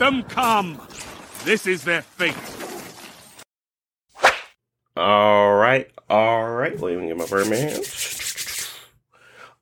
them come. This is their fate. All right, all right. Let me get my Birdman.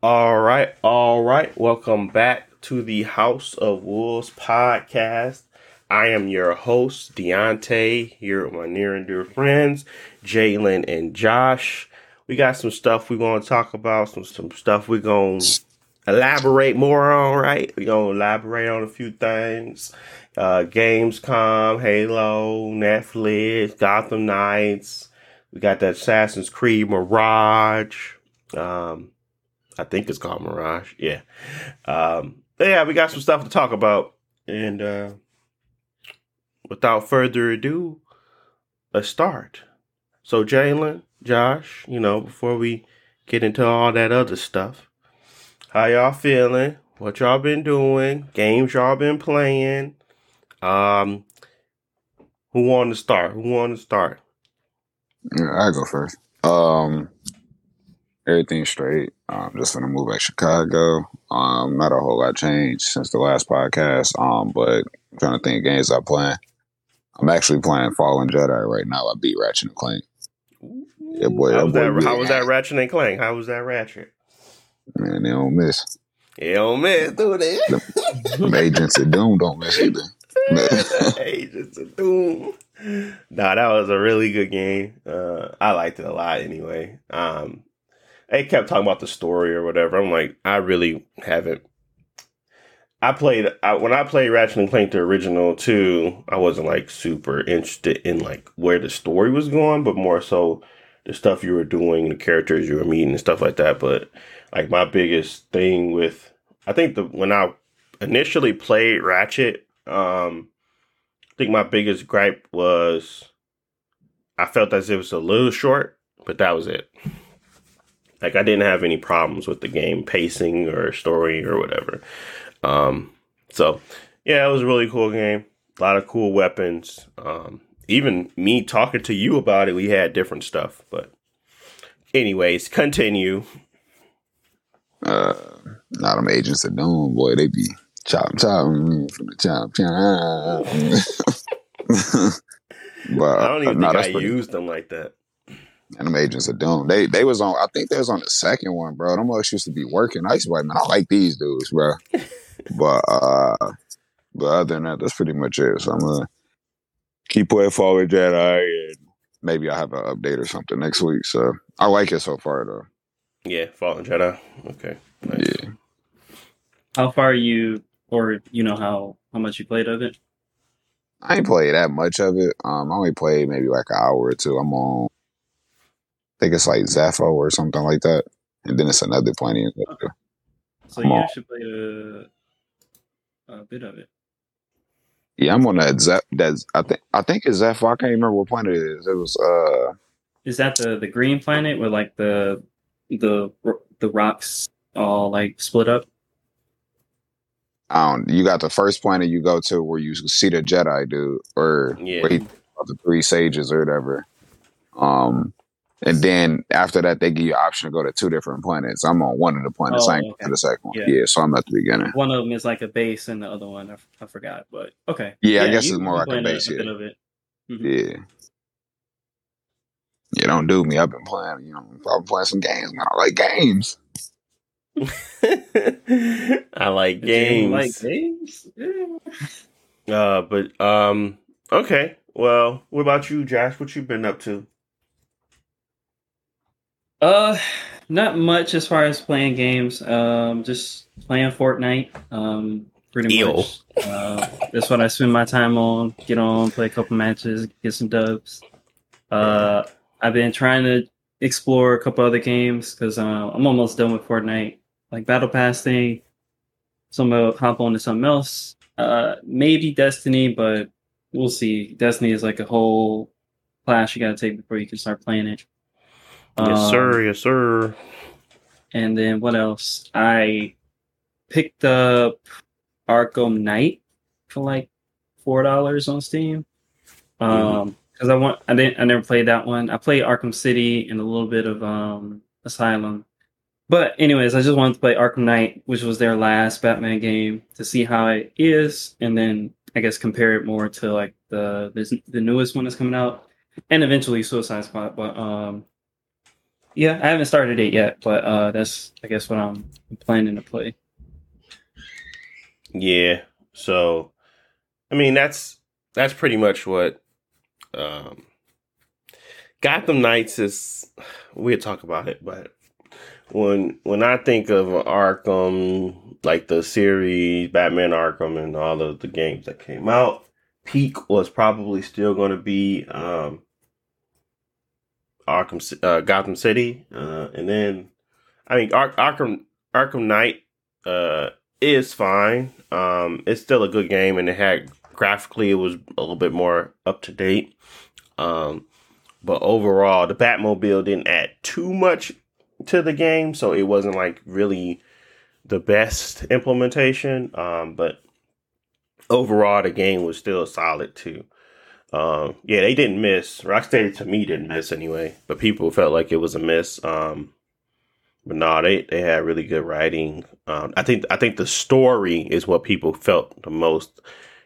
All right, all right. Welcome back to the House of Wolves podcast. I am your host, Deontay, here with my near and dear friends, Jalen and Josh. We got some stuff we're going to talk about, some, some stuff we're going to elaborate more on, right? We're going to elaborate on a few things. Uh, Gamescom, Halo, Netflix, Gotham Knights. We got that Assassin's Creed Mirage. Um, I think it's called Mirage. Yeah. Um, yeah, we got some stuff to talk about. And, uh, without further ado, let's start. So, Jalen, Josh, you know, before we get into all that other stuff, how y'all feeling? What y'all been doing? Games y'all been playing? Um, who want to start? Who want to start? Yeah, I go first. Um, everything's straight. I'm just gonna move back to Chicago. Um, not a whole lot changed since the last podcast. Um, but I'm trying to think games I'm playing. I'm actually playing Fallen Jedi right now. I beat Ratchet and Clank. Yeah, boy. How was boy that? really How was that. Ratchet and Clank? How was that Ratchet? Man, they don't miss. They don't miss, do they? Them agents of Doom don't miss either. Agents of Doom. Nah, that was a really good game. Uh, I liked it a lot anyway. Um, they kept talking about the story or whatever. I'm like, I really haven't. I played I, when I played Ratchet and Clank the original too. I wasn't like super interested in like where the story was going, but more so the stuff you were doing, the characters you were meeting, and stuff like that. But like my biggest thing with, I think the when I initially played Ratchet, um, I think my biggest gripe was I felt as it was a little short, but that was it. Like I didn't have any problems with the game pacing or story or whatever. Um, so yeah, it was a really cool game. A lot of cool weapons. Um, even me talking to you about it, we had different stuff. But anyways, continue. Uh, not them agents of Doom, boy. They be chop chop mm, from the chop chop. but I don't even uh, nah, think I pretty- used them like that. And them agents of Doom. They they was on I think they was on the second one, bro. Them much used to be working. I used to be like, man, I like these dudes, bro. but uh but other than that, that's pretty much it. So I'm gonna keep playing Fallen Jedi and maybe I'll have an update or something next week. So I like it so far though. Yeah, Fallen Jedi. Okay. Nice. Yeah. How far are you, or you know how how much you played of it? I ain't played that much of it. Um I only played maybe like an hour or two. I'm on I think it's like Zeffo or something like that. And then it's another planet. So Come you on. actually played a, a bit of it. Yeah, I'm on that Zeph that I think I think it's Zeffo. I can't remember what planet it is. It was uh Is that the the green planet with like the the the rocks all like split up? I don't you got the first planet you go to where you see the Jedi dude or Yeah. where he the three sages or whatever. Um and then after that they give you an option to go to two different planets. I'm on one of the planets. Oh, I ain't okay. to the second one. Yeah. Yeah. so I'm at the beginning. One of them is like a base, and the other one I, f- I forgot. But okay, Yeah, I guess you- it's more like a base, A, yeah. bit of it. Mhm. Yeah. Yeah, don't do me. I've been playing, you know, I've been playing some games, man. I like games. I like games. Like games? Yeah. Uh, but um, okay. Well, what about you, Josh? What you been up to? Uh, not much as far as playing games. Um, just playing Fortnite. Um, pretty Ew. much. Uh, that's what I spend my time on. Get on, play a couple matches, get some dubs. Uh, I've been trying to explore a couple other games because uh, I'm almost done with Fortnite. Like Battle Pass thing. Some I'm hop on to something else. Uh, maybe Destiny, but we'll see. Destiny is like a whole class you gotta take before you can start playing it. yes, Um, sir. Yes, sir. and then what else? I picked up Arkham Knight for like four dollars on Steam. Um, because I want I didn't I never played that one. I played Arkham City and a little bit of um Asylum. But anyways, I just wanted to play Arkham Knight, which was their last Batman game, to see how it is, and then I guess compare it more to like the this, the newest one that's coming out, and eventually Suicide Squad. But um, yeah, I haven't started it yet, but uh, that's I guess what I'm planning to play. Yeah. So, I mean, that's that's pretty much what um, Gotham Knights is. We'll talk about it, but when when I think of Arkham, like the series, Batman Arkham, and all of the games that came out, peak was probably still going to be um, Arkham, uh, Gotham City, uh, and then I mean Ar- Arkham Arkham Knight uh, is fine. Um, it's still a good game, and it had graphically it was a little bit more up to date. Um, but overall, the Batmobile didn't add too much to the game, so it wasn't like really the best implementation. Um, but overall, the game was still solid too. Um, yeah, they didn't miss. Rocksteady to me didn't miss anyway, but people felt like it was a miss. Um, but no, they they had really good writing. Um, I think I think the story is what people felt the most,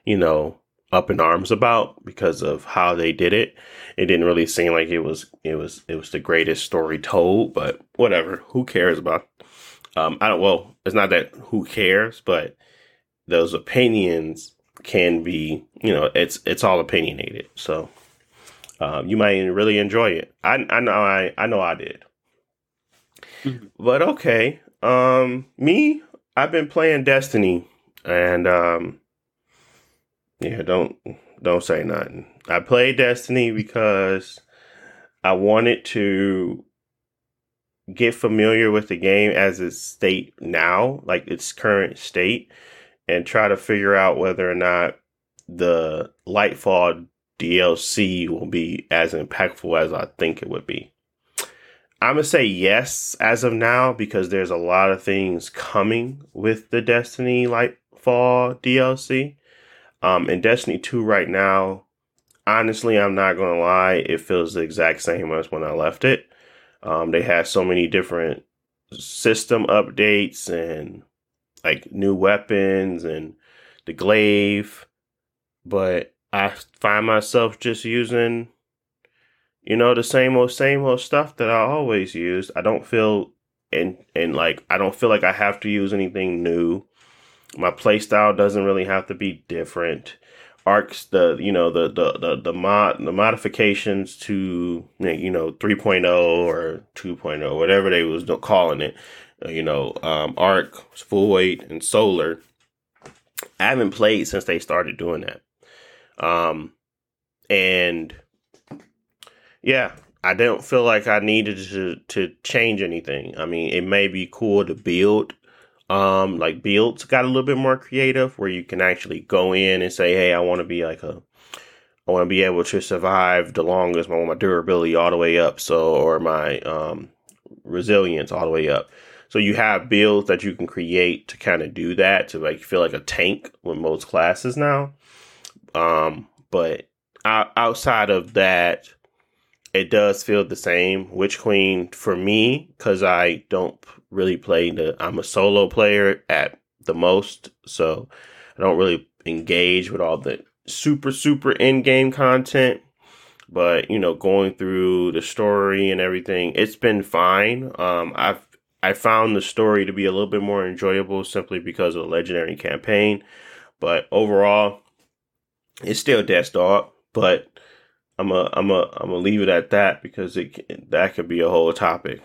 you know, up in arms about because of how they did it. It didn't really seem like it was it was it was the greatest story told, but whatever. Who cares about? Um, I don't. Well, it's not that who cares, but those opinions can be, you know, it's it's all opinionated. So um, you might really enjoy it. I I know I I know I did. Mm-hmm. But okay, um, me, I've been playing Destiny, and um, yeah, don't don't say nothing. I played Destiny because I wanted to get familiar with the game as its state now, like its current state, and try to figure out whether or not the Lightfall DLC will be as impactful as I think it would be. I'm gonna say yes as of now because there's a lot of things coming with the Destiny Lightfall DLC. Um, in Destiny 2 right now, honestly, I'm not gonna lie, it feels the exact same as when I left it. Um, they had so many different system updates and like new weapons and the glaive, but I find myself just using you know, the same old same old stuff that I always use. I don't feel and and like I don't feel like I have to use anything new. My playstyle doesn't really have to be different. Arcs the you know the the the, the mod the modifications to you know 3.0 or 2.0 whatever they was calling it uh, you know um arc void and solar i haven't played since they started doing that um and yeah, I don't feel like I needed to to change anything. I mean, it may be cool to build um like builds got a little bit more creative where you can actually go in and say, "Hey, I want to be like a I want to be able to survive the longest. I want my durability all the way up, so or my um resilience all the way up." So you have builds that you can create to kind of do that to like feel like a tank with most classes now. Um, but outside of that, it does feel the same. Witch Queen for me, because I don't really play the. I'm a solo player at the most, so I don't really engage with all the super super in game content. But you know, going through the story and everything, it's been fine. Um, I've I found the story to be a little bit more enjoyable simply because of the legendary campaign. But overall, it's still Death Dog. But I'm a I'm a I'm gonna leave it at that because it that could be a whole topic.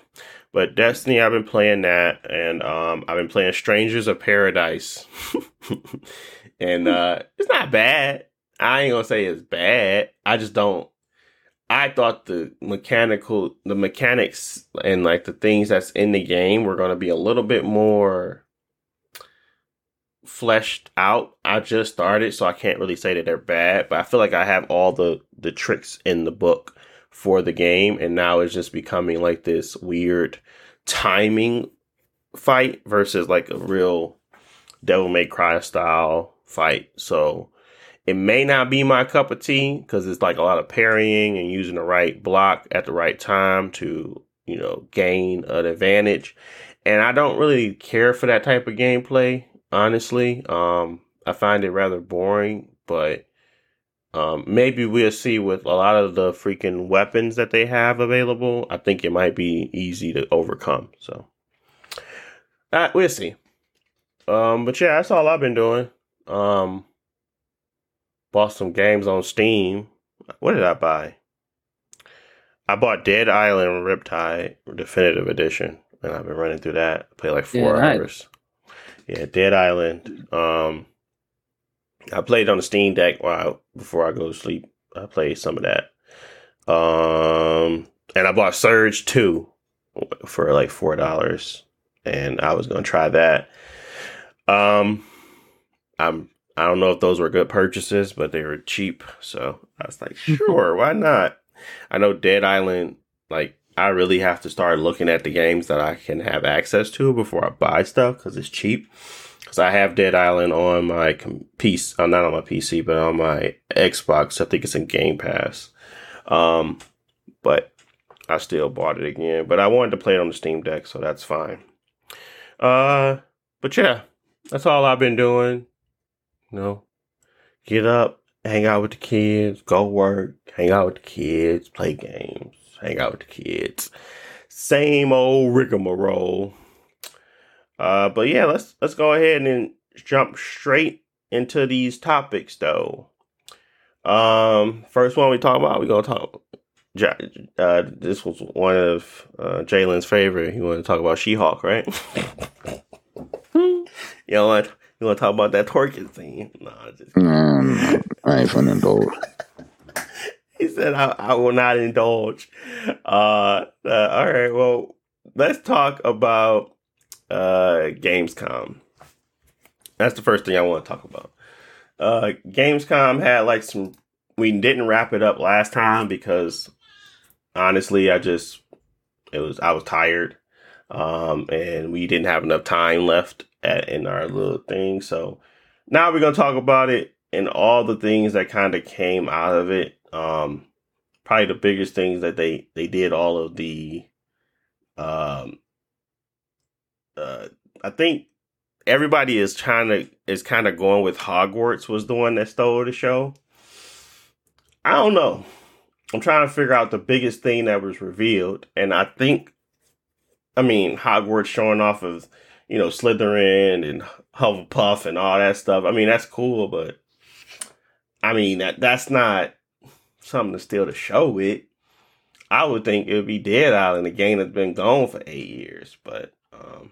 But Destiny, I've been playing that, and um, I've been playing Strangers of Paradise, and uh, it's not bad. I ain't gonna say it's bad. I just don't. I thought the mechanical, the mechanics, and like the things that's in the game were gonna be a little bit more fleshed out. I just started, so I can't really say that they're bad, but I feel like I have all the the tricks in the book for the game and now it's just becoming like this weird timing fight versus like a real devil may cry style fight. So it may not be my cup of tea because it's like a lot of parrying and using the right block at the right time to, you know, gain an advantage. And I don't really care for that type of gameplay honestly. Um, I find it rather boring but um, maybe we'll see with a lot of the freaking weapons that they have available. I think it might be easy to overcome. So uh, we'll see. Um, but yeah, that's all I've been doing. Um, bought some games on Steam. What did I buy? I bought Dead Island Riptide Definitive Edition, and I've been running through that. Play like four Yeah, hours. Yeah, Dead Island. Um, I played on the Steam Deck while before I go to sleep. I played some of that. Um, and I bought Surge Two for like four dollars, and I was gonna try that. Um, I'm I don't know if those were good purchases, but they were cheap, so I was like, sure, why not? I know Dead Island, like I really have to start looking at the games that I can have access to before I buy stuff because it's cheap. Because I have Dead Island on my com- PC, uh, not on my PC, but on my Xbox. I think it's in Game Pass. Um, but I still bought it again. But I wanted to play it on the Steam Deck, so that's fine. Uh, but yeah, that's all I've been doing. You know, get up, hang out with the kids, go work, hang out with the kids, play games, hang out with the kids. Same old rigmarole. Uh, but yeah, let's let's go ahead and jump straight into these topics, though. Um, first one we talk about, we gonna talk. Uh, this was one of uh, Jalen's favorite. He wanted to talk about She-Hulk, right? you know what? You want to talk about that twerking scene? No, just Mm, I ain't finna indulge. he said I, I will not indulge. Uh, uh, all right, well, let's talk about uh, Gamescom. That's the first thing I want to talk about. Uh, Gamescom had like some. We didn't wrap it up last time because honestly, I just it was I was tired, um, and we didn't have enough time left at, in our little thing. So now we're gonna talk about it and all the things that kind of came out of it. Um, probably the biggest things that they they did all of the, um, uh, I think everybody is trying to is kind of going with Hogwarts was the one that stole the show. I don't know. I'm trying to figure out the biggest thing that was revealed, and I think, I mean, Hogwarts showing off of you know Slytherin and Hufflepuff and all that stuff. I mean, that's cool, but I mean that that's not something to steal the show with. I would think it would be Dead Island, a game that's been gone for eight years. But um,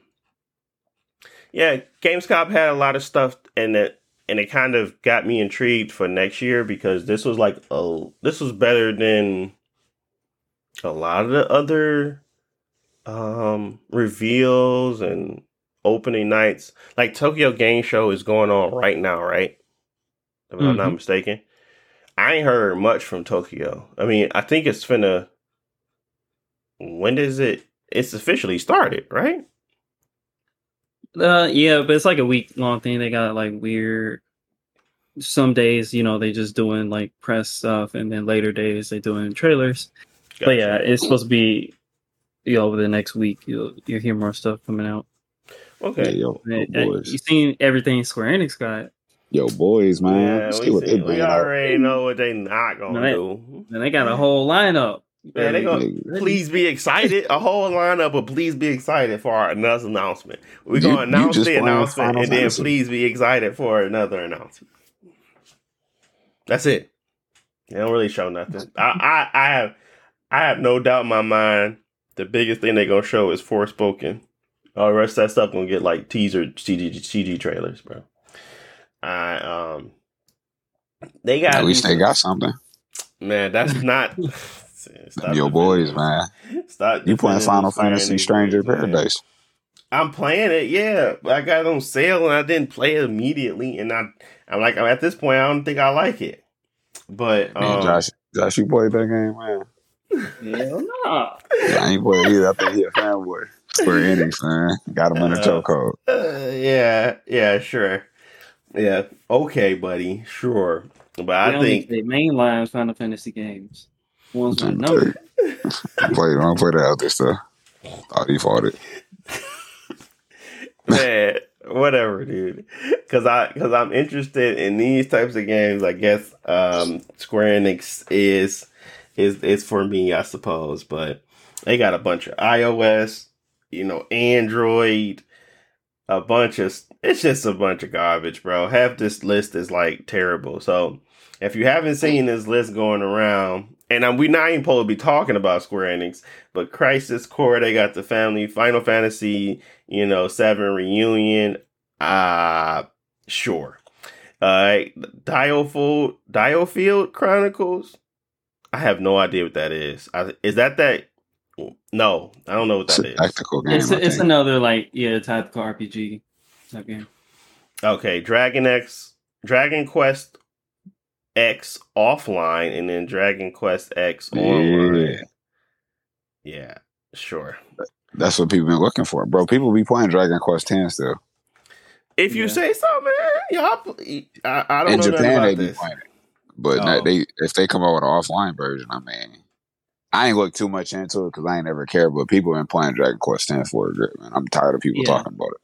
yeah, Gamescom had a lot of stuff, and it and it kind of got me intrigued for next year because this was like a this was better than a lot of the other um reveals and opening nights. Like Tokyo Game Show is going on right now, right? If I'm not Mhm. mistaken. I ain't heard much from Tokyo. I mean, I think it's finna. When does it? It's officially started, right? Uh, yeah, but it's like a week long thing. They got like weird. Some days, you know, they just doing like press stuff, and then later days they doing trailers. But yeah, it's supposed to be, you know, over the next week. You'll you'll hear more stuff coming out. Yeah, okay. yo, yo, And- and you seen everything Square Enix got, yo, boys, man. Yeah, See we, what see, they we bring out. already know what they not gonna No, they- do. and they got a whole lineup. Man, they gonna please be excited. A whole lineup, but please be excited for our another announcement. We're gonna you announce just the announcement, and then Fantasy. please be excited for another announcement. That's it. They don't really show nothing. I, I, I have, I have no doubt in my mind. The biggest thing they gonna show is Forspoken. All the rest of that stuff gonna get like teaser CG, CG trailers, bro. I um, they got At least they got something. man. That's not Stop Yo, boys, man. Stop You playing Final Fantasy Stranger man. Paradise. I'm playing it, yeah. But I got it on sale and I didn't play it immediately. And I, I'm like, at this point, I don't think I like it. But Man, um, Josh, Josh, you played that game, man. Hell no. Yeah, I ain't played it either. I think he a fanboy. Square Enix, man. Got him in the Uh, chokehold. uh, yeah, yeah, sure, yeah, okay, buddy, sure. But They I think they mainline Final Fantasy games. Ones with I'm no. telling I played, I don't play that other stuff. Thought he fought it. man, whatever, dude. Because I because I'm interested in these types of games. I guess um, Square Enix is is is for me, I suppose. But they got a bunch of iOS, you know, Android, a bunch of. It's just a bunch of garbage, bro. Half this list is like terrible. So if you haven't seen this list going around, and we're not even supposed to be talking about Square Enix, but Crisis Core, they got the family Final Fantasy, you know, Seven Reunion. Uh sure. Uh Diofield Diofield Chronicles. I have no idea what that is. I, is that that? No, I don't know what It's that a is. tactical game. It's it's another like yeah tactical RPG type game. Okay, Dragon X, Dragon Quest X offline, and then Dragon Quest X online. Yeah. Yeah, sure. That's what people been looking for, bro. People be playing Dragon Quest Ten still. If you Yeah. say so, man, y'all. I, I don't In know nothing Japan, about they be this. playing it, but Oh. they if they come out with an offline version, I mean, I ain't look too much into it because I ain't ever cared. But people been playing Dragon Quest Ten for a grip, man. I'm tired of people Yeah. talking about it.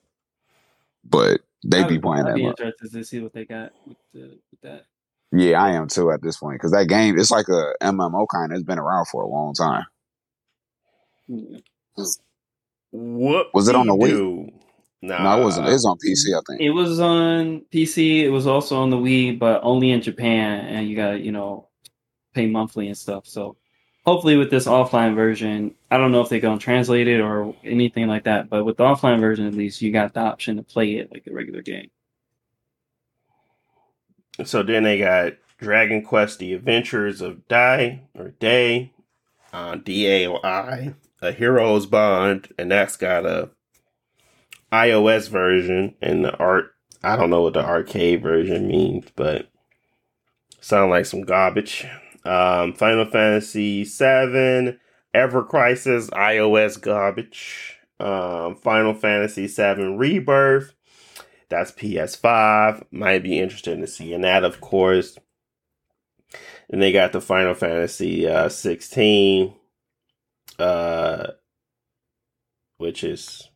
But they I'd- be playing I'd that. be much. interested to see what they got with, the, with that. Yeah, I am too at this point because that game it's like a MMO kind. It's been around for a long time. Yeah. What Was it on the Wii? Nah, no, it wasn't. It was on PC, I think. It was on PC. It was also on the Wii, but only in Japan, and you got to you know pay monthly and stuff. So hopefully, with this offline version, I don't know if they're gonna translate it or anything like that. But with the offline version, at least you got the option to play it like a regular game. So then they got Dragon Quest: The Adventures of Dai or Day, uh, D A O I, A Hero's Bond, and that's got a iOS version and the art. I don't know what the arcade version means, but sound like some garbage. Um, Final Fantasy VII, Ever Crisis, iOS garbage. Um, Final Fantasy VII Rebirth, that's PS5. Might be interested in seeing that, of course. And they got the Final Fantasy uh, 16, uh, which is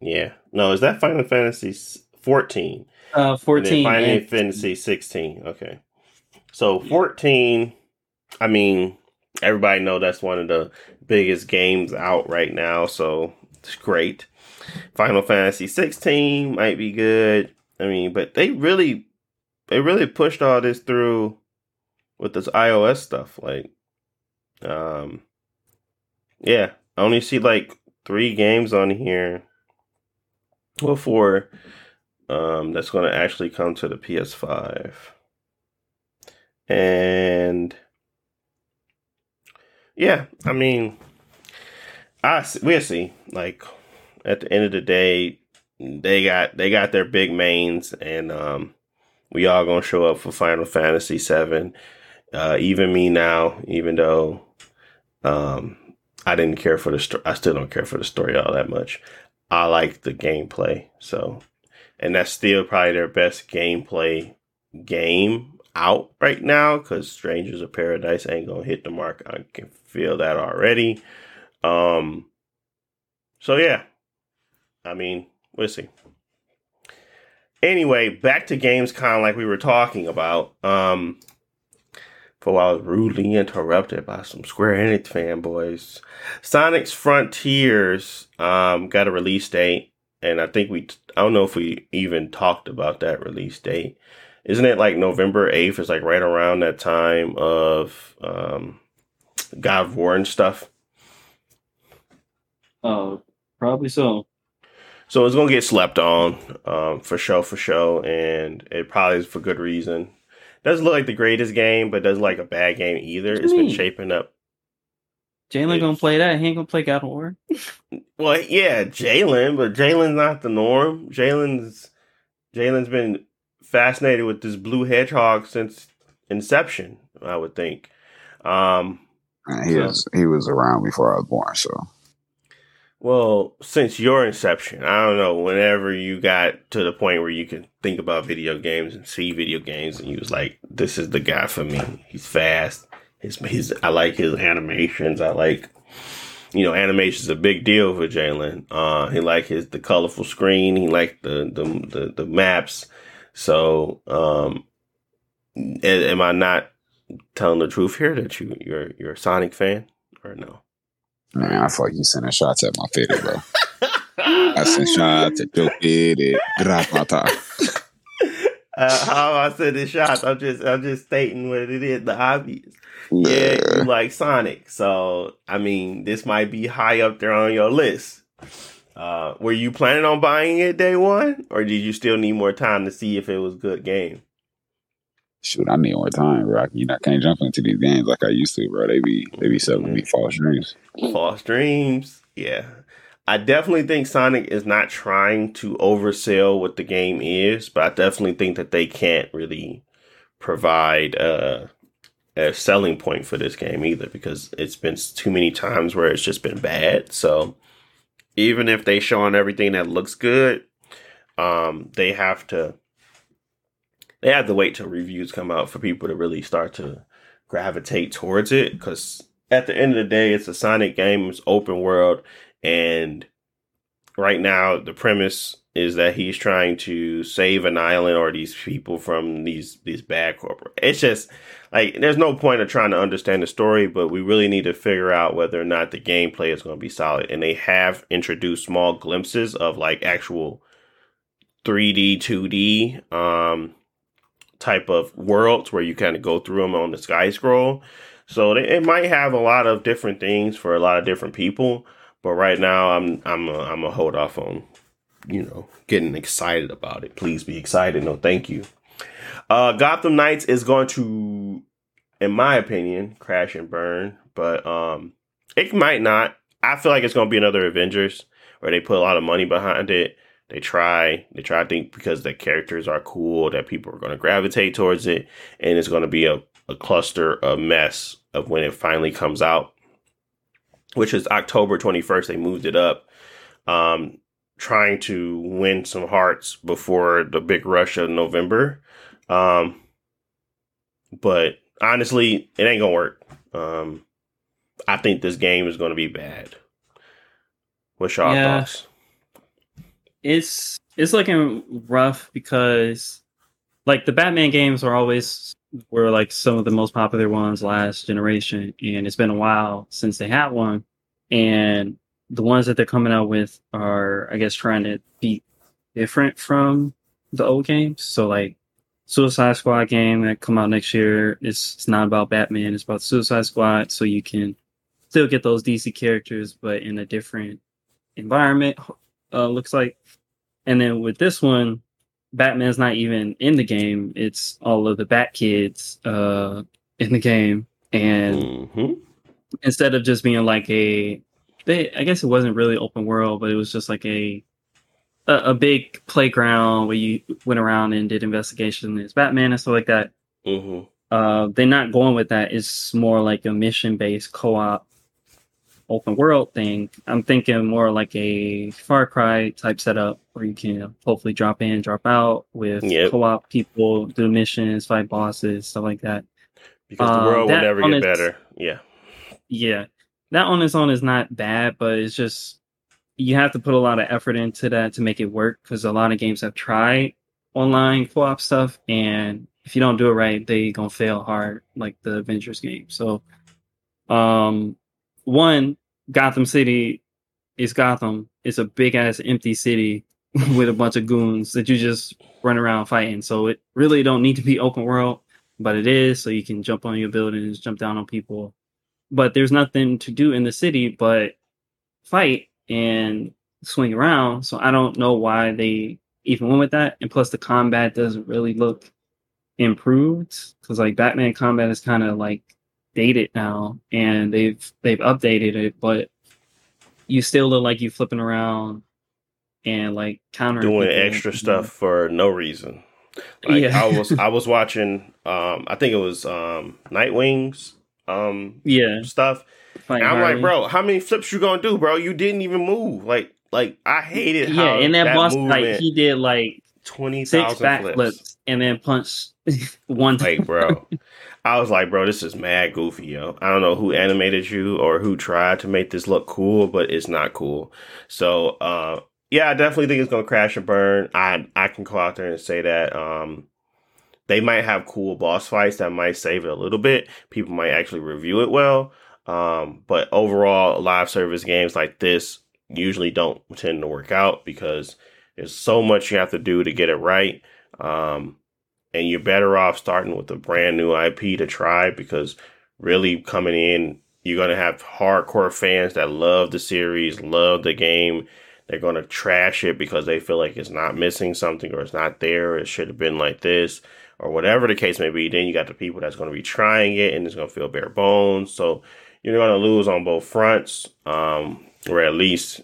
yeah. No, is that Final Fantasy 14? Uh, And then fourteen. Final and- Fantasy 16. Okay. So 14, I mean, everybody know that's one of the biggest games out right now, so it's great. Final Fantasy 16 might be good. I mean, but they really they really pushed all this through with this iOS stuff like um yeah, I only see like 3 games on here. Well, four um, that's going to actually come to the PS5. And yeah, I mean, I we'll see. Like at the end of the day, they got they got their big mains, and um, we all gonna show up for Final Fantasy Seven. Uh, even me now, even though um, I didn't care for the story, I still don't care for the story all that much. I like the gameplay, so and that's still probably their best gameplay game out right now because Strangers of Paradise ain't gonna hit the mark. I can feel that already. Um, so yeah, I mean, we'll see. Anyway, back to games kind like we were talking about. Um, for I was rudely interrupted by some Square Enix fanboys. Sonic's Frontiers um, got a release date and I think we I don't know if we even talked about that release date. Isn't it like November eighth? Is like right around that time of um, God of War and stuff. Oh, probably so. So it's gonna get slept on um, for show for show, and it probably is for good reason. Doesn't look like the greatest game, but doesn't like a bad game either. It's you been shaping up. Jalen gonna play that. He ain't gonna play God of War. Well, yeah, Jalen, but Jalen's not the norm. Jalen's Jalen's been fascinated with this blue hedgehog since inception. I would think. Um, he So- was he was around before I was born, so well, since your inception, I don't know. Whenever you got to the point where you can think about video games and see video games, and you was like, "This is the guy for me. He's fast. His his I like his animations. I like you know, animation is a big deal for Jalen. Uh, he like his the colorful screen. He like the the the, the maps. So, um, am I not telling the truth here that you you're you're a Sonic fan or no? Man, I feel like you sending shots at my fitted, bro. I send shots at your fitted. Grab my top. Uh, how I said the shots, I'm just I'm just stating what it is, the obvious. Yeah, you like Sonic, so I mean, this might be high up there on your list. Uh, were you planning on buying it day one, or did you still need more time to see if it was a good game? Shoot, I need more time, bro. You know, I can't jump into these games like I used to, bro. They be they be selling me false dreams. False dreams, yeah. I definitely think Sonic is not trying to oversell what the game is, but I definitely think that they can't really provide uh, a selling point for this game either because it's been too many times where it's just been bad. So even if they show on everything that looks good, um, they have to they have to wait till reviews come out for people to really start to gravitate towards it because at the end of the day, it's a Sonic game, it's open world, and right now the premise is that he's trying to save an island or these people from these these bad corporate. It's just like there's no point of trying to understand the story, but we really need to figure out whether or not the gameplay is going to be solid. And they have introduced small glimpses of like actual 3D, 2D um type of worlds where you kind of go through them on the sky scroll. So it might have a lot of different things for a lot of different people. But right now, I'm I'm a, I'm a hold off on, you know, getting excited about it. Please be excited. No, thank you. Uh, Gotham Knights is going to, in my opinion, crash and burn. But um, it might not. I feel like it's going to be another Avengers where they put a lot of money behind it. They try, they try to think because the characters are cool that people are going to gravitate towards it, and it's going to be a, a cluster, a mess of when it finally comes out which is October 21st. They moved it up, um, trying to win some hearts before the big rush of November. Um, but honestly, it ain't gonna work. Um, I think this game is gonna be bad. What's your yeah, thoughts? It's it's looking rough because like the Batman games are always were like some of the most popular ones last generation, and it's been a while since they had one. And the ones that they're coming out with are, I guess, trying to be different from the old games. So like Suicide Squad game that come out next year, it's, it's not about Batman, it's about Suicide Squad. So you can still get those DC characters, but in a different environment, uh, looks like. And then with this one, Batman's not even in the game. It's all of the Bat Kids uh, in the game, and mm-hmm. instead of just being like a, they, I guess it wasn't really open world, but it was just like a, a, a big playground where you went around and did investigations as Batman and stuff like that. Mm-hmm. Uh, they're not going with that. It's more like a mission based co op open world thing. I'm thinking more like a Far Cry type setup where you can hopefully drop in, drop out with yep. co-op people, do missions, fight bosses, stuff like that. Because the world um, will never get its, better. Yeah. Yeah. That on its own is not bad, but it's just you have to put a lot of effort into that to make it work because a lot of games have tried online co-op stuff and if you don't do it right, they gonna fail hard, like the Avengers game. So um one, Gotham City is Gotham. It's a big ass empty city with a bunch of goons that you just run around fighting. So it really don't need to be open world, but it is. So you can jump on your buildings, jump down on people. But there's nothing to do in the city but fight and swing around. So I don't know why they even went with that. And plus, the combat doesn't really look improved because like Batman combat is kind of like dated now and they've they've updated it, but you still look like you flipping around and like counter doing extra stuff for no reason. Like yeah. I was I was watching um I think it was um Nightwing's um yeah stuff. I'm like, bro, how many flips you gonna do, bro? You didn't even move. Like like I hated yeah, in that, that boss like he did like twenty six backflips flips. and then punch one. Like, bro, I was like, bro, this is mad goofy, yo. I don't know who animated you or who tried to make this look cool, but it's not cool. So, uh, yeah, I definitely think it's gonna crash and burn. I I can go out there and say that. Um, they might have cool boss fights that might save it a little bit. People might actually review it well. Um, but overall, live service games like this usually don't tend to work out because there's so much you have to do to get it right. Um, and you're better off starting with a brand new IP to try because really coming in, you're going to have hardcore fans that love the series, love the game. They're going to trash it because they feel like it's not missing something or it's not there. Or it should have been like this or whatever the case may be. Then you got the people that's going to be trying it and it's going to feel bare bones. So you're going to lose on both fronts. Um, or at least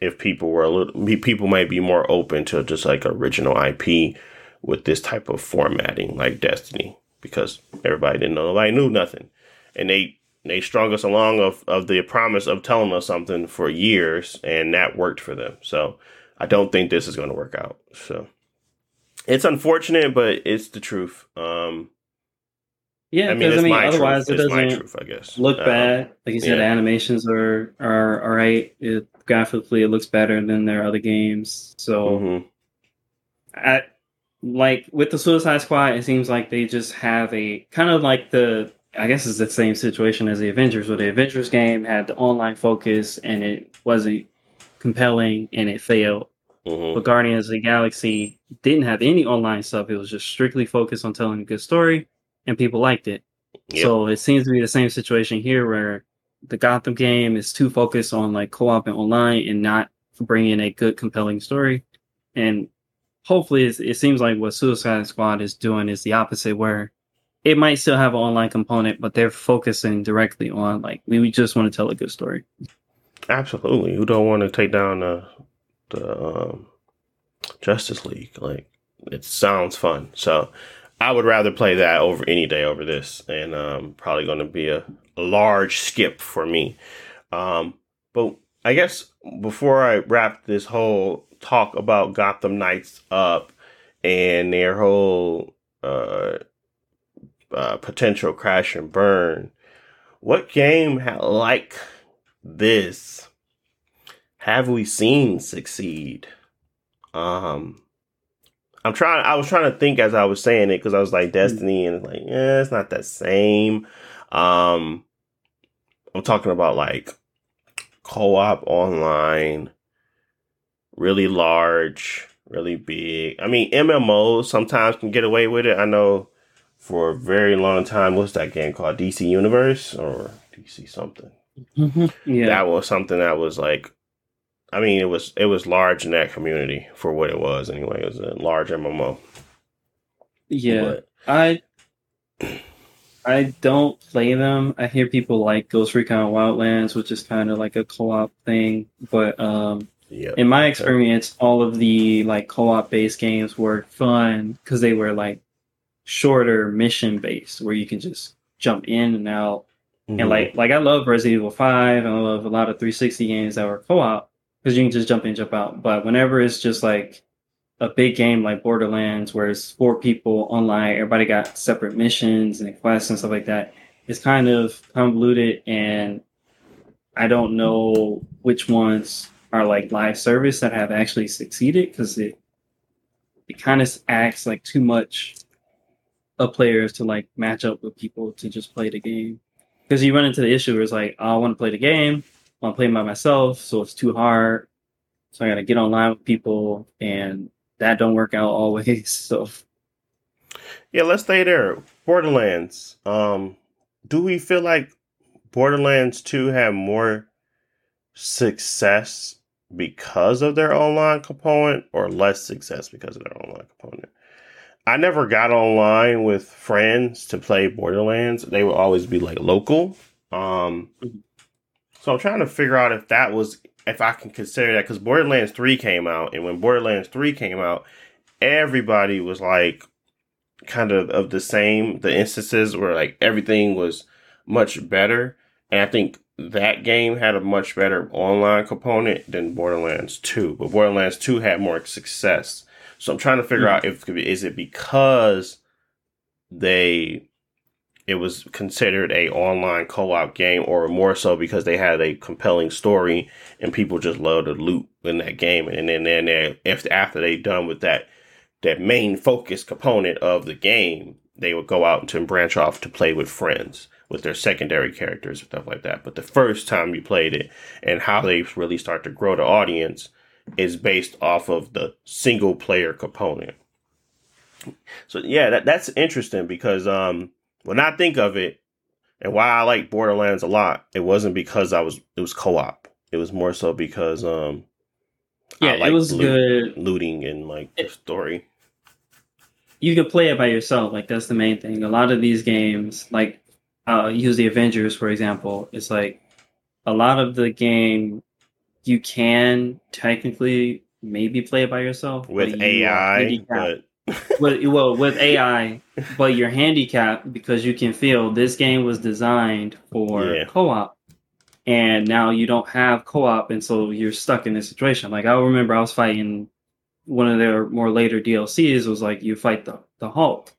if people were a little, people might be more open to just like original IP with this type of formatting like Destiny because everybody didn't know, nobody knew nothing. And they, they strung us along of, of the promise of telling us something for years and that worked for them. So I don't think this is going to work out. So it's unfortunate, but it's the truth. Um, yeah, I mean, because I mean, otherwise truth. it doesn't truth, I guess. look Uh, bad. Like you said, yeah. animations are are all right. It, graphically, it looks better than their other games. So, mhm. I like with the Suicide Squad. It seems like they just have a kind of like the. I guess it's the same situation as the Avengers, where the Avengers game had the online focus and it wasn't compelling and it failed. Mhm. But Guardians of the Galaxy didn't have any online stuff. It was just strictly focused on telling a good story, and people liked it. Yep. So it seems to be the same situation here, where the Gotham game is too focused on like co-op and online, and not bringing a good, compelling story. And hopefully, it's, it seems like what Suicide Squad is doing is the opposite, where it might still have an online component, but they're focusing directly on like we just want to tell a good story. Absolutely. Who don't want to take down the the um, Justice League? Like it sounds fun. So I would rather play that over any day over this, and um, probably going to be a, a large skip for me. Um, but I guess before I wrap this whole talk about Gotham Knights up and their whole uh, uh, potential crash and burn, what game like this have we seen succeed? Um, I'm trying. I was trying to think as I was saying it because I was like hmm. Destiny, and like, yeah, it's not that same. Um, I'm talking about like co-op online, really large, really big. I mean, MMOs sometimes can get away with it. I know for a very long time, what's that game called? DC Universe or DC something? Mm-hmm. Yeah, that was something that was like I mean it was it was large in that community for what it was anyway. It was a large MMO. yeah. But I I don't play them. I hear people like Ghost Recon Wildlands, which is kind of like a co-op thing. But um, yeah. in my experience, all of the like co-op based games were fun because they were like shorter mission based, where you can just jump in and out. Mhm. And like like I love Resident Evil Five, and I love a lot of 360 games that were co-op because you can just jump in, jump out. But whenever it's just like a big game like Borderlands, where it's four people online, everybody got separate missions and quests and stuff like that. It's kind of convoluted, and I don't know which ones are like live service that have actually succeeded because it it kind of acts like too much of players to like match up with people to just play the game. Because you run into the issue where it's like, oh, I want to play the game, I want to by myself, so it's too hard. So I got to get online with people, and that don't work out always. So yeah, let's stay there. Borderlands. Um do we feel like Borderlands 2 had more success because of their online component or less success because of their online component? I never got online with friends to play Borderlands. They would always be like local. Um, so I'm trying to figure out if that was if I can consider that because Borderlands 3 came out, and when Borderlands 3 came out, everybody was like kind of of the same. The instances where like everything was much better, and I think that game had a much better online component than Borderlands 2. But Borderlands 2 had more success. So I'm trying to figure Mhm. out if could is it because they it was considered a online co-op game or more so because they had a compelling story and people just love to loot in that game. And then then they, if after they done with that that main focus component of the game they would go out and branch off to play with friends with their secondary characters and stuff like that. But the first time you played it and how they really start to grow the audience is based off of the single player component. So yeah that, that's interesting because um when I think of it, and why I like Borderlands a lot, it wasn't because I was it was co op. It was more so because um Yeah, I like it was loot- good. looting and like the story. You could play it by yourself. Like that's the main thing. A lot of these games, like uh, use the Avengers for example. It's like a lot of the game you can technically maybe play it by yourself With but you AI, but with, well with AI, but you're handicapped because you can feel this game was designed for Yeah. co-op, and now you don't have co-op, and so you're stuck in this situation. Like I remember, I was fighting one of their more later DLCs was like you fight the the Hulk,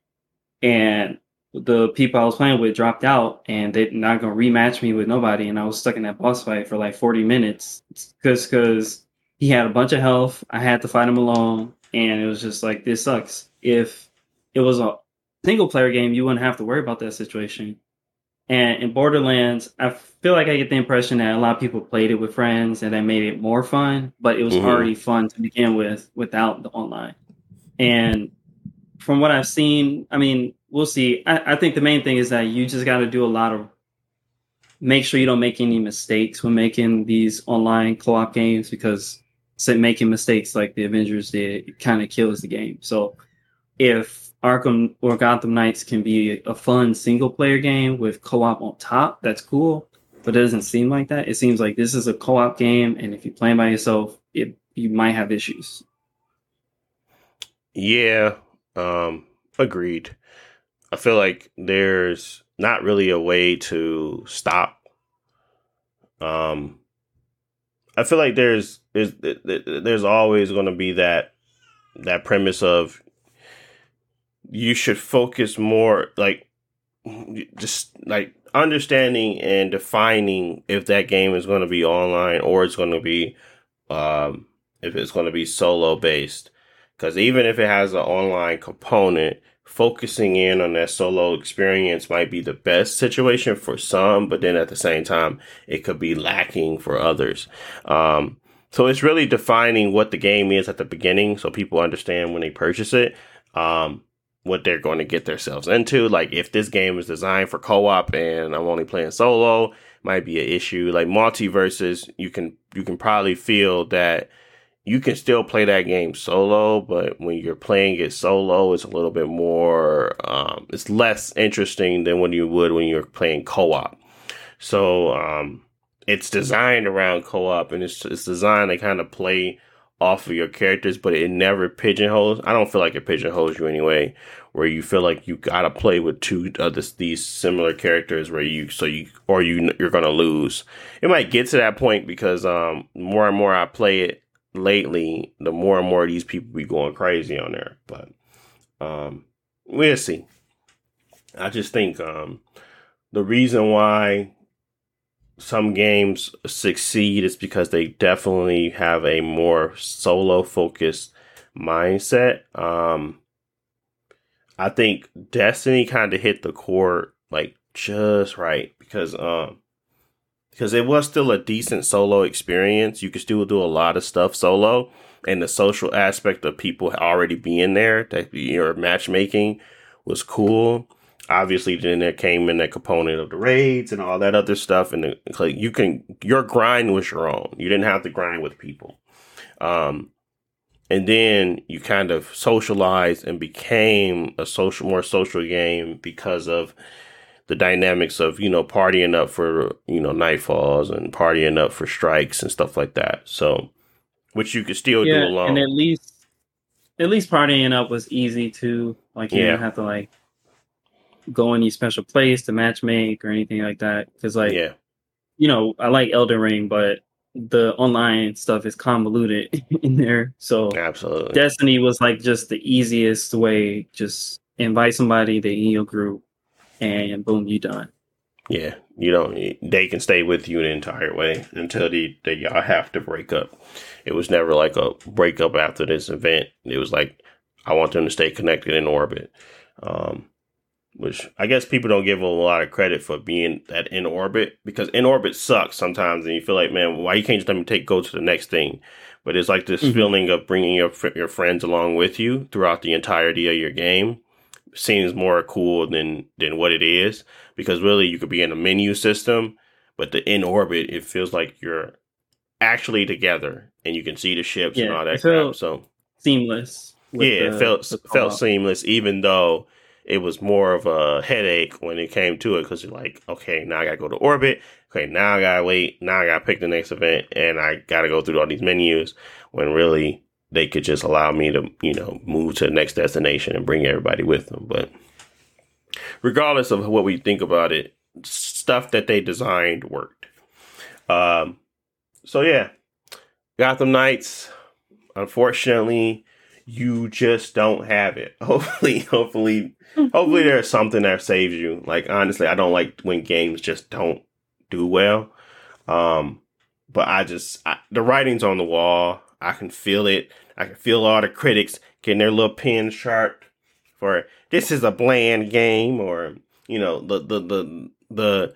and the people I was playing with dropped out, and they're not gonna rematch me with nobody, and I was stuck in that boss fight for like 40 minutes because because he had a bunch of health. I had to fight him alone, and it was just like this sucks. If it was a single player game, you wouldn't have to worry about that situation. And in Borderlands, I feel like I get the impression that a lot of people played it with friends and that made it more fun, but it was Mhm. already fun to begin with without the online. And from what I've seen, I mean, we'll see. I, I think the main thing is that you just got to do a lot of make sure you don't make any mistakes when making these online co-op games because making mistakes like the Avengers did kind of kills the game. So if Arkham or Gotham Knights can be a fun single player game with co-op on top, that's cool. But it doesn't seem like that. It seems like this is a co-op game, and if you're playing by yourself, it you might have issues. yeah, um, agreed. I feel like there's not really a way to stop. Um, I feel like there's there's there's always going to be that that premise of you should focus more like just like understanding and defining if that game is going to be online or it's going to be um if it's going to be solo based. Because even if it has an online component focusing in on that solo experience might be the best situation for some but then at the same time it could be lacking for others. Um so it's really defining what the game is at the beginning so people understand when they purchase it um what they're going to get themselves into. Like if this game is designed for co-op and I'm only playing solo, might be an issue. Like multiverses, you can you can probably feel that you can still play that game solo, but when you're playing it solo, it's a little bit more um, it's less interesting than when you would when you're playing co-op. So um, it's designed around co-op and it's it's designed to kind of play off of your characters, but it never pigeonholes. I don't feel like it pigeonholes you anyway, where you feel like you gotta play with two of this, these similar characters, where you so you or you you're gonna lose. It might get to that point because um more and more I play it lately, the more and more these people be going crazy on there. But um we'll see. I just think um the reason why some games succeed is because they definitely have a more solo focused mindset. Um, I think Destiny kind of hit the core like just right because um because it was still a decent solo experience. You could still do a lot of stuff solo, and the social aspect of people already being there that your matchmaking was cool obviously then there came in that component of the raids and all that other stuff and the, like you can your grind was your own you didn't have to grind with people um and then you kind of socialized and became a social more social game because of the dynamics of you know partying up for you know nightfalls and partying up for strikes and stuff like that so which you could still do alone and at least at least partying up was easy too. Like you Yeah. didn't have to like go any special place to match make or anything like that. Because like yeah you know, I like Elden Ring, but the online stuff is convoluted in there. So Absolutely. Destiny was like just the easiest way. Just invite somebody, they in your group, and boom, you done. Yeah, you don't. They can stay with you the entire way until the, the y'all have to break up. It was never like a breakup after this event. It was like I want them to stay connected in orbit, um, which I guess people don't give a lot of credit for being that in orbit because in orbit sucks sometimes, and you feel like, man, why you can't just let me take go to the next thing? But it's like this Mhm. feeling of bringing your your friends along with you throughout the entirety of your game seems more cool than than what it is because really you could be in a menu system, but the in orbit it feels like you're actually together and you can see the ships and all that crap. So Seamless. yeah, it felt felt seamless, even though it was more of a headache when it came to it because you're like, okay, now I gotta go to orbit. Okay, now I gotta wait. Now I gotta pick the next event, and I gotta go through all these menus. When really they could just allow me to, you know, move to the next destination and bring everybody with them. But regardless of what we think about it, stuff that they designed worked. Um, so yeah, Gotham Knights. Unfortunately, you just don't have it. Hopefully, hopefully, hopefully there's something that saves you. Like honestly, I don't like when games just don't do well. Um, but I just I, the writing's on the wall. I can feel it. I can feel all the critics getting their little pen sharp for this is a bland game, or you know the the the the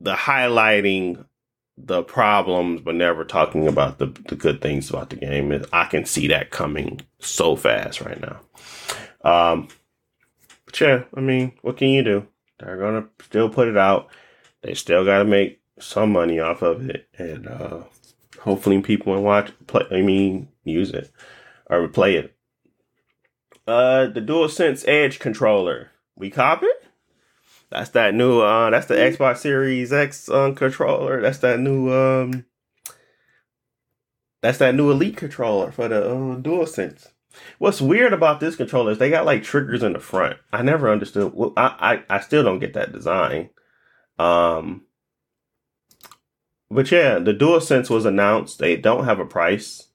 the highlighting the problems but never talking about the, the good things about the game. I can see that coming so fast right now. Um, but yeah, I mean, what can you do? They're gonna still put it out. They still got to make some money off of it, and uh, hopefully people will watch. Play, I mean, use it or play it. Uh, the DualSense Edge controller. We cop it. That's that new. Uh, that's the Xbox Series X um, controller. That's that new. Um, that's that new Elite controller for the uh, DualSense. What's weird about this controller is they got like triggers in the front. I never understood. Well, I, I I still don't get that design. Um, but yeah, the DualSense was announced. They don't have a price.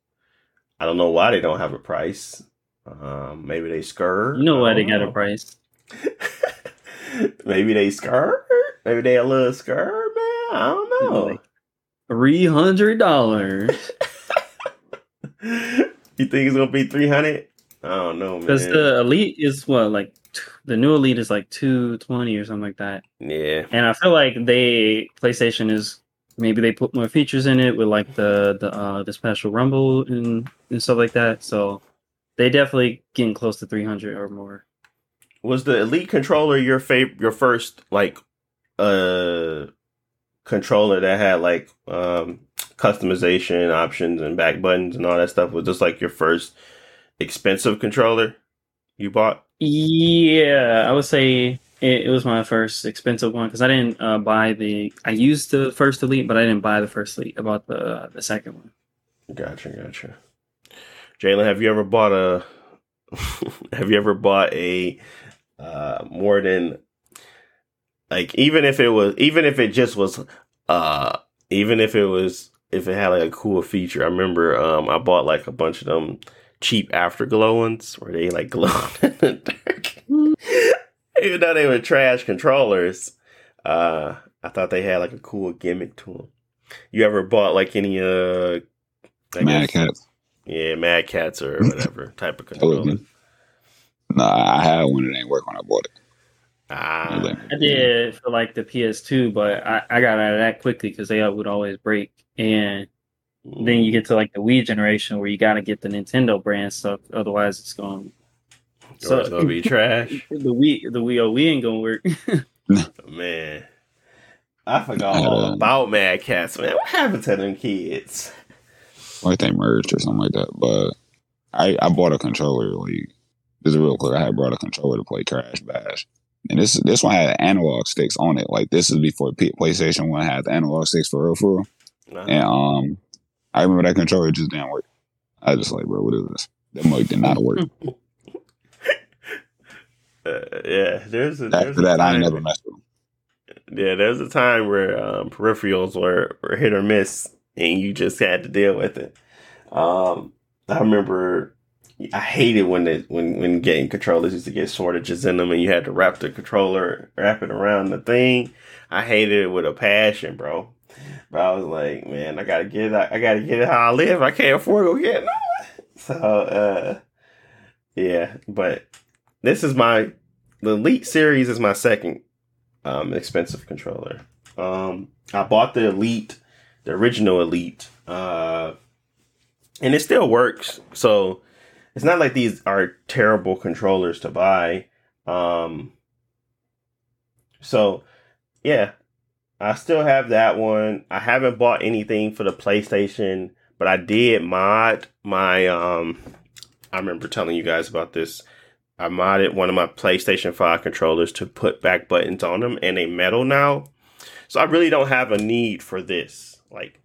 I don't know why they don't have a price. Um, maybe they scared. You know why I they don't got a price? maybe they scared. Maybe they a little scared, man. I don't know. Like- Three hundred dollars. you think it's gonna be three hundred? I don't know, man. Because the elite is what like the new elite is like two twenty or something like that. yeah, And I feel like they PlayStation is maybe they put more features in it with like the the uh the special rumble and and stuff like that. So they definitely getting close to three hundred or more. Was the Elite controller your favorite? Your first like uh controller that had like um customization options and back buttons and all that stuff was just like your first expensive controller you bought? Yeah, I would say it, it was my first expensive one because I didn't uh, buy the. I used the first elite, but I didn't buy the first elite. About the uh, the second one. Gotcha, gotcha. Jalen, have you ever bought a? have you ever bought a uh, more than like even if it was even if it just was uh even if it was if it had like a cool feature. I remember um I bought like a bunch of them cheap afterglow ones where they like glow in the dark. even though they were trash controllers, uh I thought they had like a cool gimmick to them. You ever bought like any uh I Mad guess- Catz. yeah, Mad Catz or whatever type of controller. Totally. Nah, I had one that ain't work when I bought it. Ah, I did for like the PS2, but I, I got out of that quickly because they would always break. And then you get to like the Wii generation where you got to get the Nintendo brand stuff, otherwise it's going. so it's gonna be trash, The Wii, the Wii, oh, Wii ain't gonna work. man. I forgot Uh, all about Mad Catz, man. What happened to them kids? Like they merged or something like that. But I, I bought a controller. Like this is real quick. I had brought a controller to play Crash Bash, and this this one had analog sticks on it. Like this is before P- PlayStation One had analog sticks for real, for real. Nah. And um, I remember that controller just didn't work. I was just like, bro, what is this? That mic did not work. Uh, yeah, there's a After a that, I never messed with them. Yeah, there's a time where um, peripherals were, were hit or miss. and you just had to deal with it. Um, I remember I hated when it when when game controllers used to get shortages in them, and you had to wrap the controller, wrap it around the thing. I hated it with a passion, bro. But I was like, man, I gotta get it. I gotta get it how I live. I can't afford to get it. So, uh, yeah. But this is my the Elite series is my second um, expensive controller. Um, I bought the Elite, the original Elite, uh, and it still works. So it's not like these are terrible controllers to buy. Um, so yeah, I still have that one. I haven't bought anything for the PlayStation, but I did mod my um I remember telling you guys about this. I modded one of my PlayStation 5 controllers to put back buttons on them and they metal now. So I really don't have a need for this. Like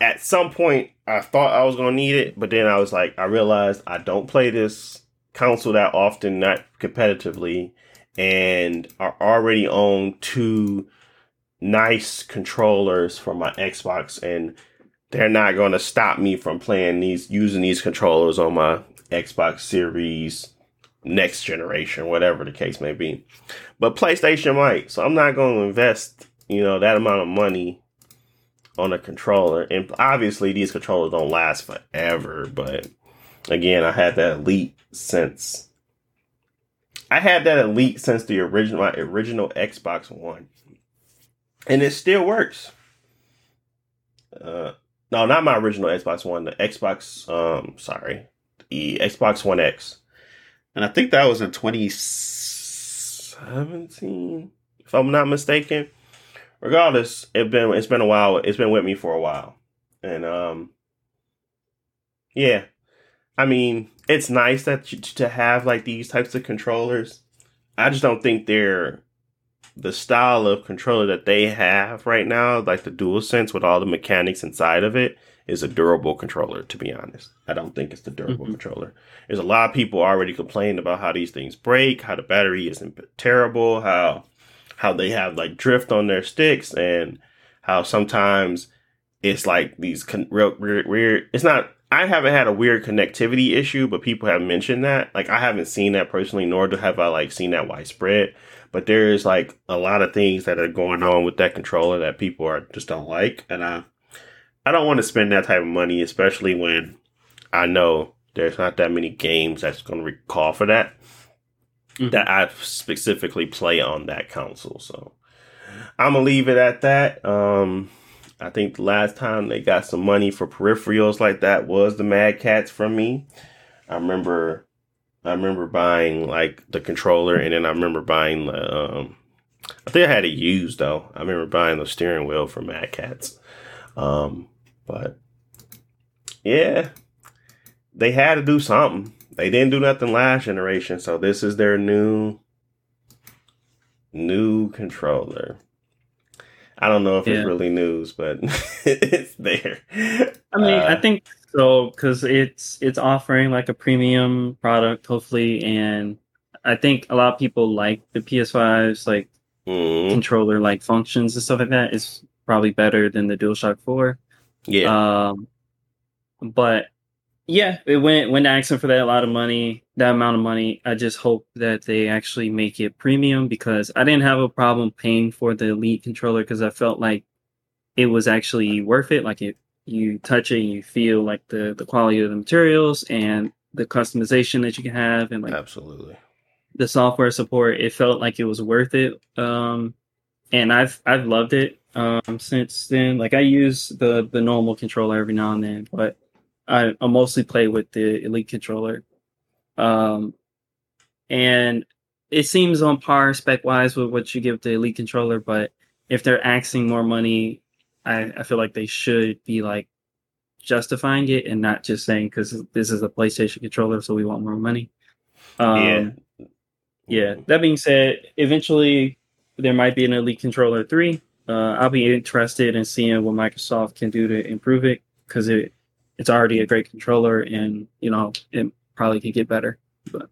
at some point I thought I was gonna need it, but then I was like, I realized I don't play this console that often, not competitively, and I already own two nice controllers for my Xbox, and they're not gonna stop me from playing these using these controllers on my Xbox Series next generation, whatever the case may be. But PlayStation might, so I'm not gonna invest, you know, that amount of money on a controller. And obviously, these controllers don't last forever. But again, I had that Elite since I had that Elite since the original my original Xbox One, and it still works. Uh, no, not my original Xbox One. The Xbox, um, sorry, the Xbox One X, and I think that was in 2017, if I'm not mistaken regardless, it's been it's been a while. It's been with me for a while, and um, yeah, I mean, it's nice that you, to have like these types of controllers. I just don't think they're the style of controller that they have right now, like the Dual Sense with all the mechanics inside of it, is a durable controller. To be honest, I don't think it's the durable mm-hmm. controller. There's a lot of people already complaining about how these things break, how the battery isn't terrible, how how they have like drift on their sticks and how sometimes it's like these con- real weird, weird. It's not. I haven't had a weird connectivity issue, but people have mentioned that. Like I haven't seen that personally, nor do have I like seen that widespread. But there is like a lot of things that are going on with that controller that people are just don't like, and I I don't want to spend that type of money, especially when I know there's not that many games that's going to call for that mm-hmm. that I specifically play on that console. So I'm gonna leave it at that. Um, I think the last time they got some money for peripherals like that was the Mad Catz from me. I remember, I remember buying like the controller, and then I remember buying the. Um, I think I had it used though. I remember buying the steering wheel for Mad Catz, Um, but yeah, they had to do something they didn't do nothing last generation, so this is their new new controller. I don't know if yeah. it's really news, but it's there. I mean, uh, I think so because it's it's offering like a premium product, hopefully, and I think a lot of people like the PS5's like mm-hmm. controller like functions and stuff like that. It's probably better than the DualShock Four. Yeah. Um, but yeah, it went when asking for that a lot of money, that amount of money. I just hope that they actually make it premium because I didn't have a problem paying for the Elite controller because I felt like it was actually worth it. Like it, you touch it, you feel like the the quality of the materials and the customization that you can have, and like absolutely the software support. It felt like it was worth it. Um, and I've I've loved it um since then. Like I use the the normal controller every now and then, but I, I mostly play with the Elite controller. Um, and it seems on par spec wise with what you give the Elite controller, but if they're asking more money, I, I feel like they should be like justifying it and not just saying because this is a PlayStation controller, so we want more money. Um, yeah. Yeah. That being said, eventually there might be an Elite controller three. Uh, I'll be interested in seeing what Microsoft can do to improve it because it it's already a great controller, and you know it probably could get better. But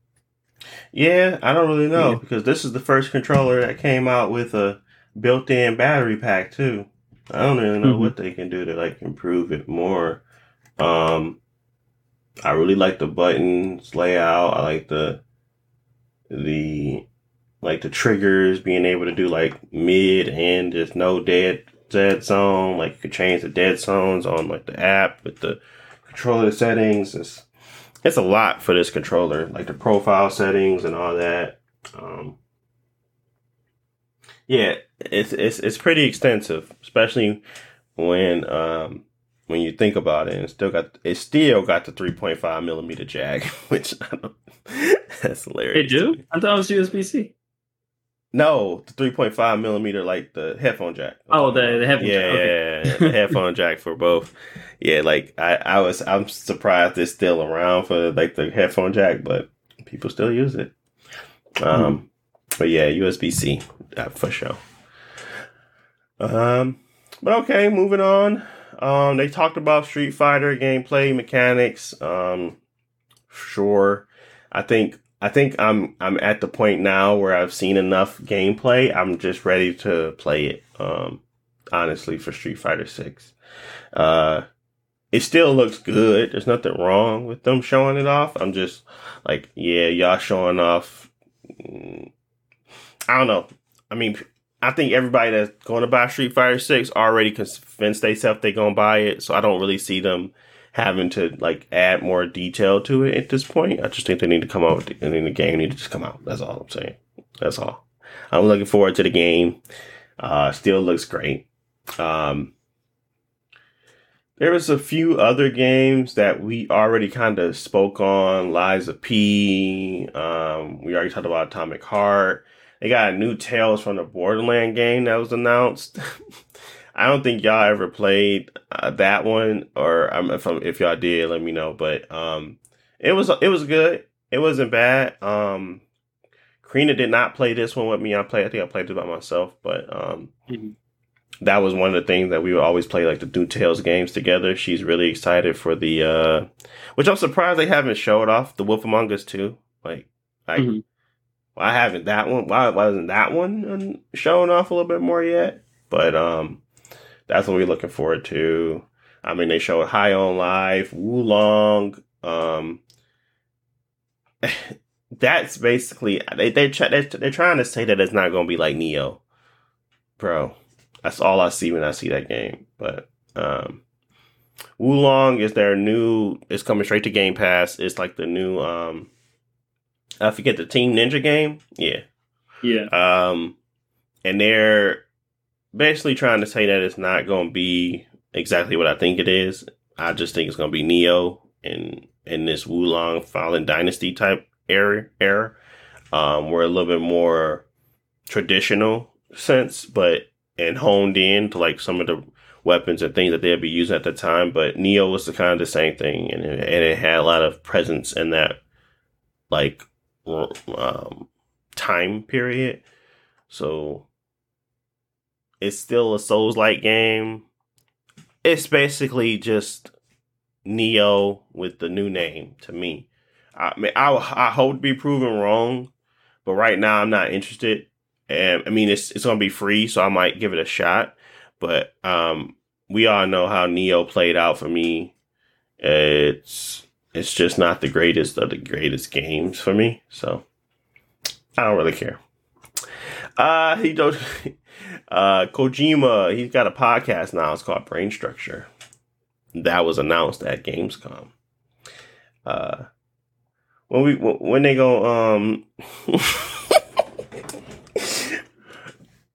yeah, I don't really know yeah. because this is the first controller that came out with a built-in battery pack too. I don't really know Mhm. what they can do to like improve it more. Um, I really like the buttons layout. I like the the like the triggers being able to do like mid and just no dead dead zone. Like you could change the dead zones on like the app with the controller settings. It's it's a lot for this controller, like the profile settings and all that. Um, yeah, it's it's it's pretty extensive, especially when um when you think about it. And it still got it still got the three point five millimeter jack, which I don't, that's hilarious. They do? I thought it was USB C. No, the three point five millimeter, like the headphone jack. Oh, the- the headphone yeah, jack, okay. yeah, yeah, the headphone jack for both. Yeah, like I, I was, I'm surprised it's still around for like the headphone jack, but people still use it. Um, but yeah, USB C uh, for sure. Um, but okay, moving on. Um, they talked about Street Fighter gameplay mechanics. Um, sure. I think I think I'm I'm at the point now where I've seen enough gameplay. I'm just ready to play it. Um, honestly, for Street Fighter Six, uh, it still looks good. There's nothing wrong with them showing it off. I'm just like, yeah, y'all showing off. mm, I don't know. I mean, I think everybody that's going to buy Street Fighter Six already convinced themselves they're gonna buy it. So I don't really see them having to like add more detail to it at this point. I just think they need to come out and then the game need to just come out. That's all I'm saying. That's all. I'm looking forward to the game. Uh, still looks great. Um, there was a few other games that we already kind of spoke on. Lies of P. Um, we already talked about Atomic Heart. They got a new Tales from the Borderland game that was announced. I don't think y'all ever played uh, that one, or um, if if y'all did, let me know. But um, it was it was good. It wasn't bad. Um, Karina did not play this one with me. I played. I think I played it by myself. But um, Mhm. that was one of the things that we would always play, like the New Tales games together. She's really excited for the, uh, which I'm surprised they haven't showed off the Wolf Among Us too. Like, like Mhm. why haven't that one? Why wasn't that one um, showing off a little bit more yet? But um, that's what we're looking forward to. I mean, they showed High on Life, Wulong. Um, that's basically they they try, they're, they're trying to say that it's not going to be like Nioh, bro. That's all I see when I see that game. But um, Wo Long is their new. It's coming straight to Game Pass. It's like the new. Um, I forget the Team Ninja game. Yeah. Yeah. Um, and they're basically trying to say that it's not going to be exactly what I think it is. I just think it's going to be Nioh and in this Wo Long Fallen Dynasty type era. Era, um, we're a little bit more traditional sense, but and honed in to like some of the weapons and things that they'd be using at the time. But Nioh was the kind of the same thing, and it, and it had a lot of presence in that like um, time period. So it's still a Souls like game. It's basically just Nioh with the new name to me. I mean, I, I hope to be proven wrong, but right now I'm not interested. And I mean, it's it's gonna be free, so I might give it a shot. But um, we all know how Nioh played out for me. It's it's just not the greatest of the greatest games for me. So I don't really care. Uh, he don't. Uh, Kojima, he's got a podcast now. It's called Brain Structure. That was announced at Gamescom. Uh, when we when they go, um,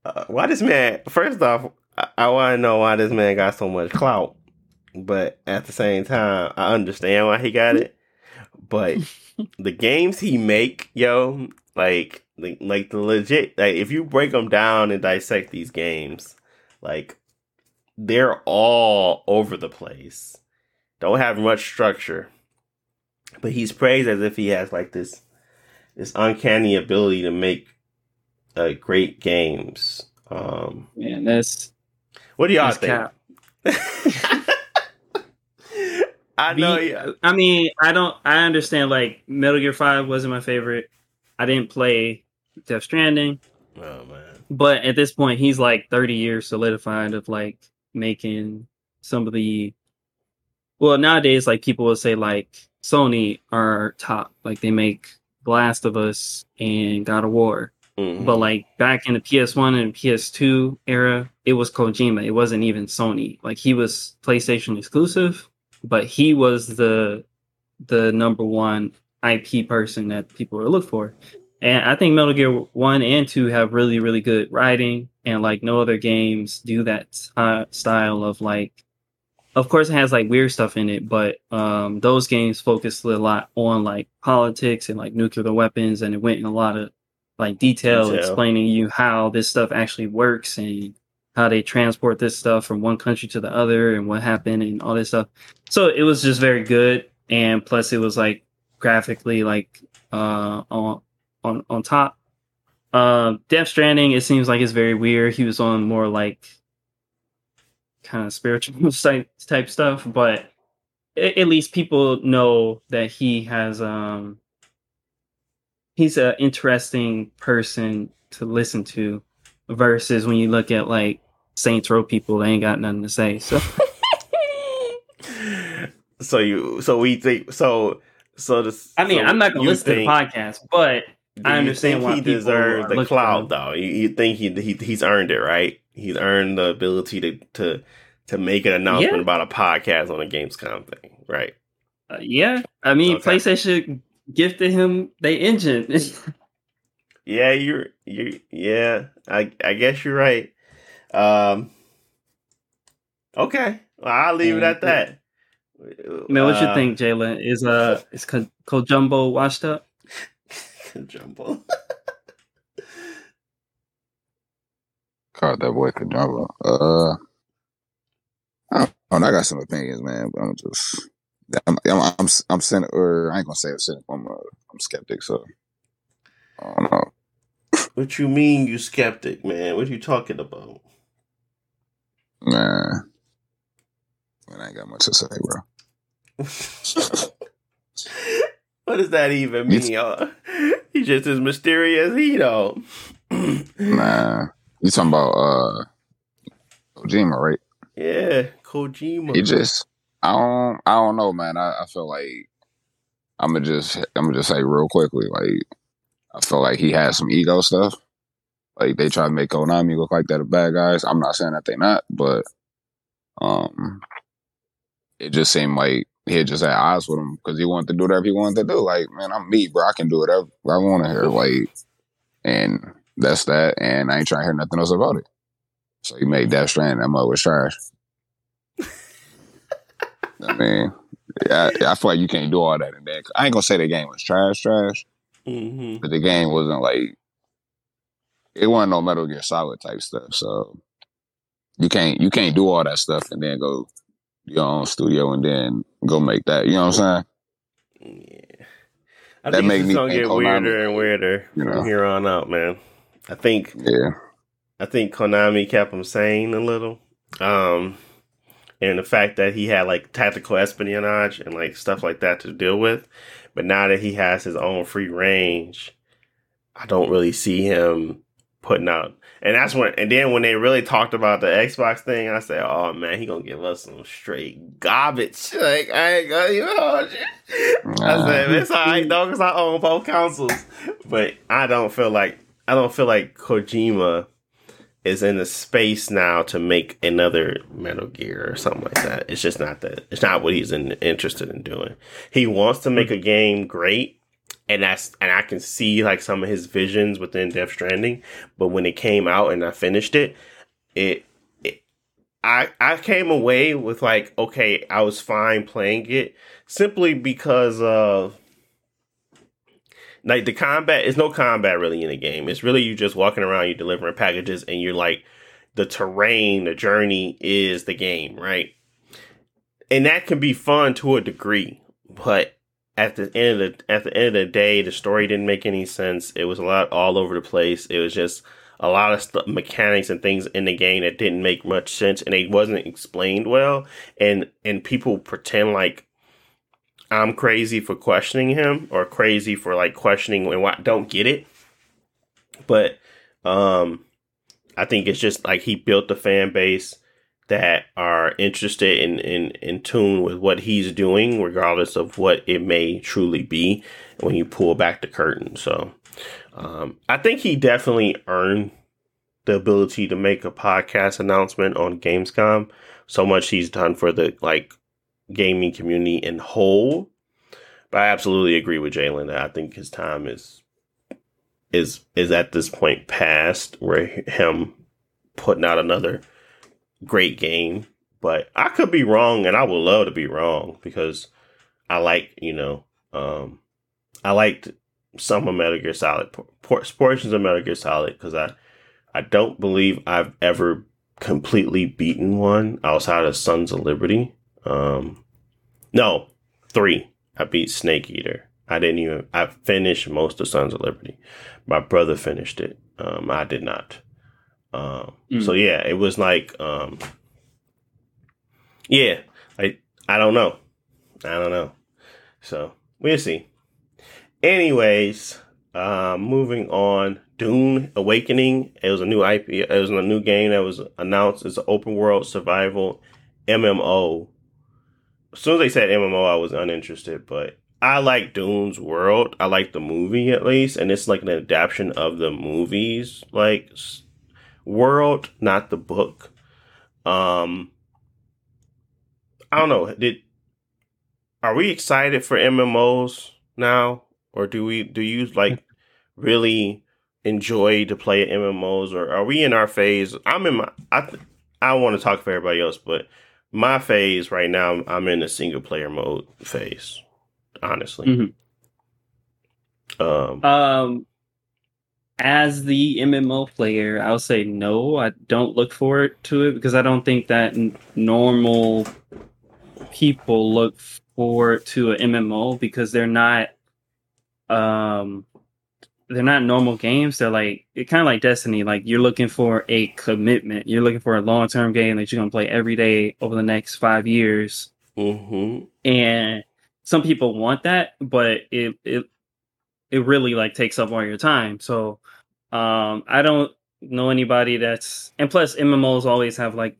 uh, why this man? First off, I, I want to know why this man got so much clout, but at the same time, I understand why he got it. But the games he make, yo, like like, like the legit like if you break them down and dissect these games like they're all over the place don't have much structure but he's praised as if he has like this this uncanny ability to make uh, great games um Man, that's what do y'all think i know yeah. I mean, I don't. I understand. Like Metal Gear Five wasn't my favorite. I didn't play Death Stranding, oh man. But at this point, he's like thirty years solidified of like making some of the well nowadays like people will say like Sony are top. Like they make Last of Us and God of War. Mhm. but like back in the PS1 and PS2 era it was Kojima. It wasn't even Sony. Like he was PlayStation exclusive but he was the the number one IP person that people were looking for and I think Metal Gear 1 and 2 have really, really good writing, and like no other games do that uh, style of like. Of course, it has like weird stuff in it, but um, those games focused a lot on like politics and like nuclear weapons, and it went in a lot of like detail, Detail. explaining you how this stuff actually works and how they transport this stuff from one country to the other and what happened and all this stuff. So it was just very good, and plus it was like graphically like uh on on on top. Uh, Death Stranding, it seems like it's very weird. He was on more like kind of spiritual type type stuff, but a- at least people know that he has um he's an interesting person to listen to versus when you look at like Saints Row people, they ain't got nothing to say. So so you, so we think, so, so this. I mean, so I'm not gonna you listen to the podcast, but do I understand why he deserves the clout, though. You, you think he, he he's earned it, right? He's earned the ability to to to make an announcement Yeah. about a podcast on a Gamescom thing, right? Uh, yeah, I mean, Okay. PlayStation gifted him they engine. Yeah, you're you. Yeah, I I guess you're right. Um. Okay, well, I'll leave it at that. Man, what you Uh, think, Jalen? Is uh is Ko- Kojumbo washed up? Jumbo. God, that boy Kajamba. Uh, I don't know. I got some opinions, man, but I'm just, I'm, I'm, I'm, I'm or I ain't gonna say I'm. I'm, uh, I'm skeptic, so I don't know. What you mean, you skeptic, man? What you talking about? Nah, I ain't got much to say, bro. what does that even mean? Uh, He's just as mysterious he though. Nah, you talking about uh, Kojima, right? Yeah, Kojima. He just, I don't, I don't know, man. I, I feel like I'm gonna just, I'm gonna just say real quickly, like I feel like he had some ego stuff. Like they try to make Konami look like they're the bad guys. I'm not saying that they're not, but um, it just seemed like he just had odds with him because he wanted to do whatever he wanted to do. Like, man, I'm me, bro. I can do whatever I want to hear. Like, and that's that. And I ain't trying to hear nothing else about it. So he made Death Stranding. That mother was trash. I mean, yeah, I, I feel like you can't do all that in that. I ain't gonna say the game was trash, trash, hmm but the game wasn't like it wasn't no Metal Gear Solid type stuff. So you can't you can't do all that stuff and then go your own studio and then go make that. You know what I'm saying? Yeah. I That think make it's me gonna get Konami- weirder and weirder You know. from here on out, man. I think Yeah. I think Konami kept him sane a little. Um and the fact that he had like tactical espionage and like stuff like that to deal with. But now that he has his own free range, I don't really see him putting out. And that's when and then when they really talked about the Xbox thing, I said, Oh man, he gonna give us some straight garbage. Like I ain't gonna you know I said, it's alright though, because I own both consoles. But I don't feel like I don't feel like Kojima is in the space now to make another Metal Gear or something like that. It's just not that. It's not what he's in, interested in doing. He wants to make hmm. a game great, and that's and I can see like some of his visions within Death Stranding. But when it came out and I finished it, it. it I, I came away with like okay I was fine playing it simply because of like the combat is no combat really in the game. It's really you just walking around, you delivering packages, and you're like the terrain, the journey is the game, right? And that can be fun to a degree, but at the end of the at the end of the day, the story didn't make any sense. It was a lot all over the place. It was just a lot of st- mechanics and things in the game that didn't make much sense, and it wasn't explained well. And and people pretend like I'm crazy for questioning him or crazy for like questioning and what don't get it. But um I think it's just like he built the fan base that are interested in, in, in tune with what he's doing, regardless of what it may truly be when you pull back the curtain. So um, I think he definitely earned the ability to make a podcast announcement on Gamescom. So much he's done for the like gaming community in whole. But I absolutely agree with Jalen that I think his time is is is at this point past where him putting out another great game. But I could be wrong, and I would love to be wrong because I like you know um, I liked some of Metal Gear Solid portions of Metal Gear Solid because I I don't believe I've ever completely beaten one outside of Sons of Liberty. Um, no, three. I beat Snake Eater. I didn't even. I finished most of Sons of Liberty. My brother finished it. Um, I did not. Um, mm. So yeah, it was like, um, yeah, I I don't know, I don't know. So we'll see. Anyways, uh, moving on. Dune Awakening. It was a new IP. It was a new game that was announced. It's an open world survival MMO. As soon as they said MMO, I was uninterested. But I like Dune's world. I like the movie at least, and it's like an adaptation of the movies like world, not the book. Um, I don't know. Did are we excited for MMOs now, or do we do you like really enjoy to play MMOs, or are we in our phase? I'm in my. I I want to talk for everybody else, but my phase right now, I'm in the single player mode phase. Honestly. Mm-hmm. Um. Um. As the MMO player, I'll say no. I don't look forward to it because I don't think that n- normal people look forward to an MMO because they're not um they're not normal games. They're like it kind of like Destiny. Like you're looking for a commitment. You're looking for a long term game that you're gonna play every day over the next five years. Mm-hmm. And some people want that, but it it it really like takes up all your time. So um I don't know anybody that's and plus MMOs always have like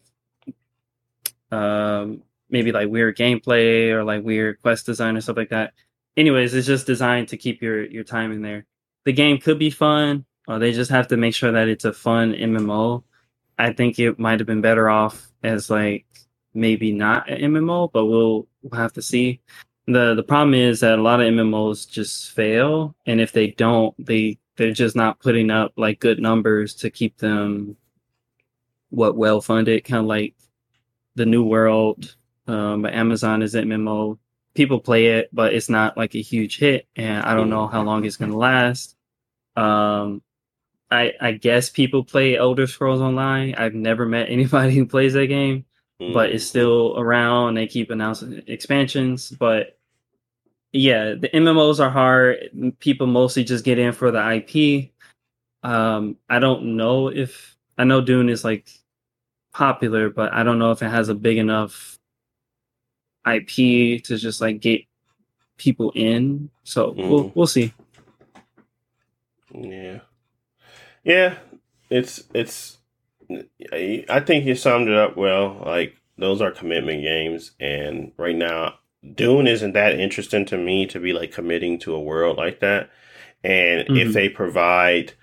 um maybe like weird gameplay or like weird quest design or stuff like that. Anyways, it's just designed to keep your your time in there the game could be fun. or they just have to make sure that it's a fun MMO. I think it might have been better off as like maybe not an MMO, but we'll, we'll have to see. The The problem is that a lot of MMOs just fail, and if they don't, they they're just not putting up like good numbers to keep them what well funded. Kind of like the New World, um, but Amazon is an MMO people play it, but it's not like a huge hit, and I don't know how long it's gonna last. Um, I I guess people play Elder Scrolls Online. I've never met anybody who plays that game, mm. but it's still around. They keep announcing expansions, but yeah, the MMOs are hard. People mostly just get in for the IP. Um, I don't know if I know Dune is like popular, but I don't know if it has a big enough IP to just like get people in. So mm. we'll we'll see. Yeah, yeah. It's it's. I think you summed it up well. Like those are commitment games, and right now, Dune isn't that interesting to me to be like committing to a world like that. And mm-hmm. if they provide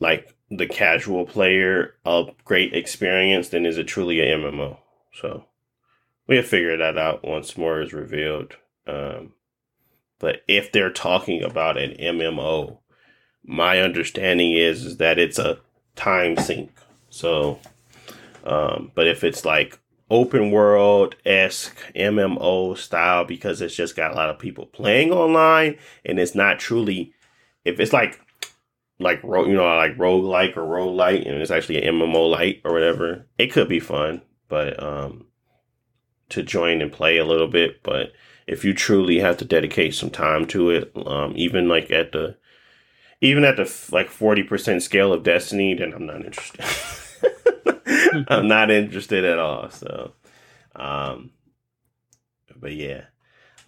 like the casual player a great experience, then is it truly a MMO? So we'll figure that out once more is revealed. Um, but if they're talking about an MMO, my understanding is, is that it's a time sink. So, um, but if it's like open world esque MMO style, because it's just got a lot of people playing online and it's not truly, if it's like, like you know, like rogue like or rogue light, and it's actually an MMO light or whatever, it could be fun. But um, to join and play a little bit, but if you truly have to dedicate some time to it, um, even like at the even at the like forty percent scale of Destiny, then I'm not interested. I'm not interested at all. So, um, but yeah,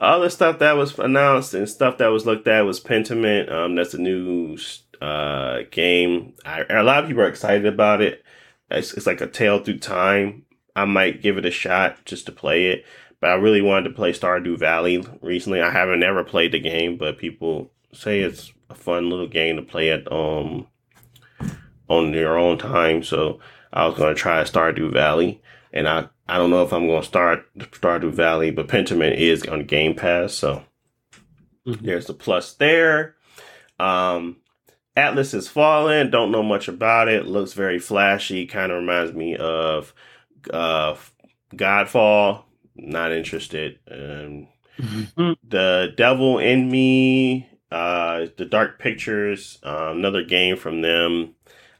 all the stuff that was announced and stuff that was looked at was Pentiment. Um, that's a new uh game. I, a lot of people are excited about it. It's, it's like a tale through time I might give it a shot just to play it. But I really wanted to play Stardew Valley recently. I haven't ever played the game, but people say it's a fun little game to play at um on your own time. So I was gonna try Stardew Valley, and I I don't know if I'm gonna start Stardew Valley, but Pentiment is on Game Pass, so Mhm. there's the plus there. Um, Atlas has fallen. Don't know much about it. Looks very flashy. Kind of reminds me of uh, Godfall. Not interested. Um, Mhm. the Devil in Me, uh, the Dark Pictures, uh, another game from them.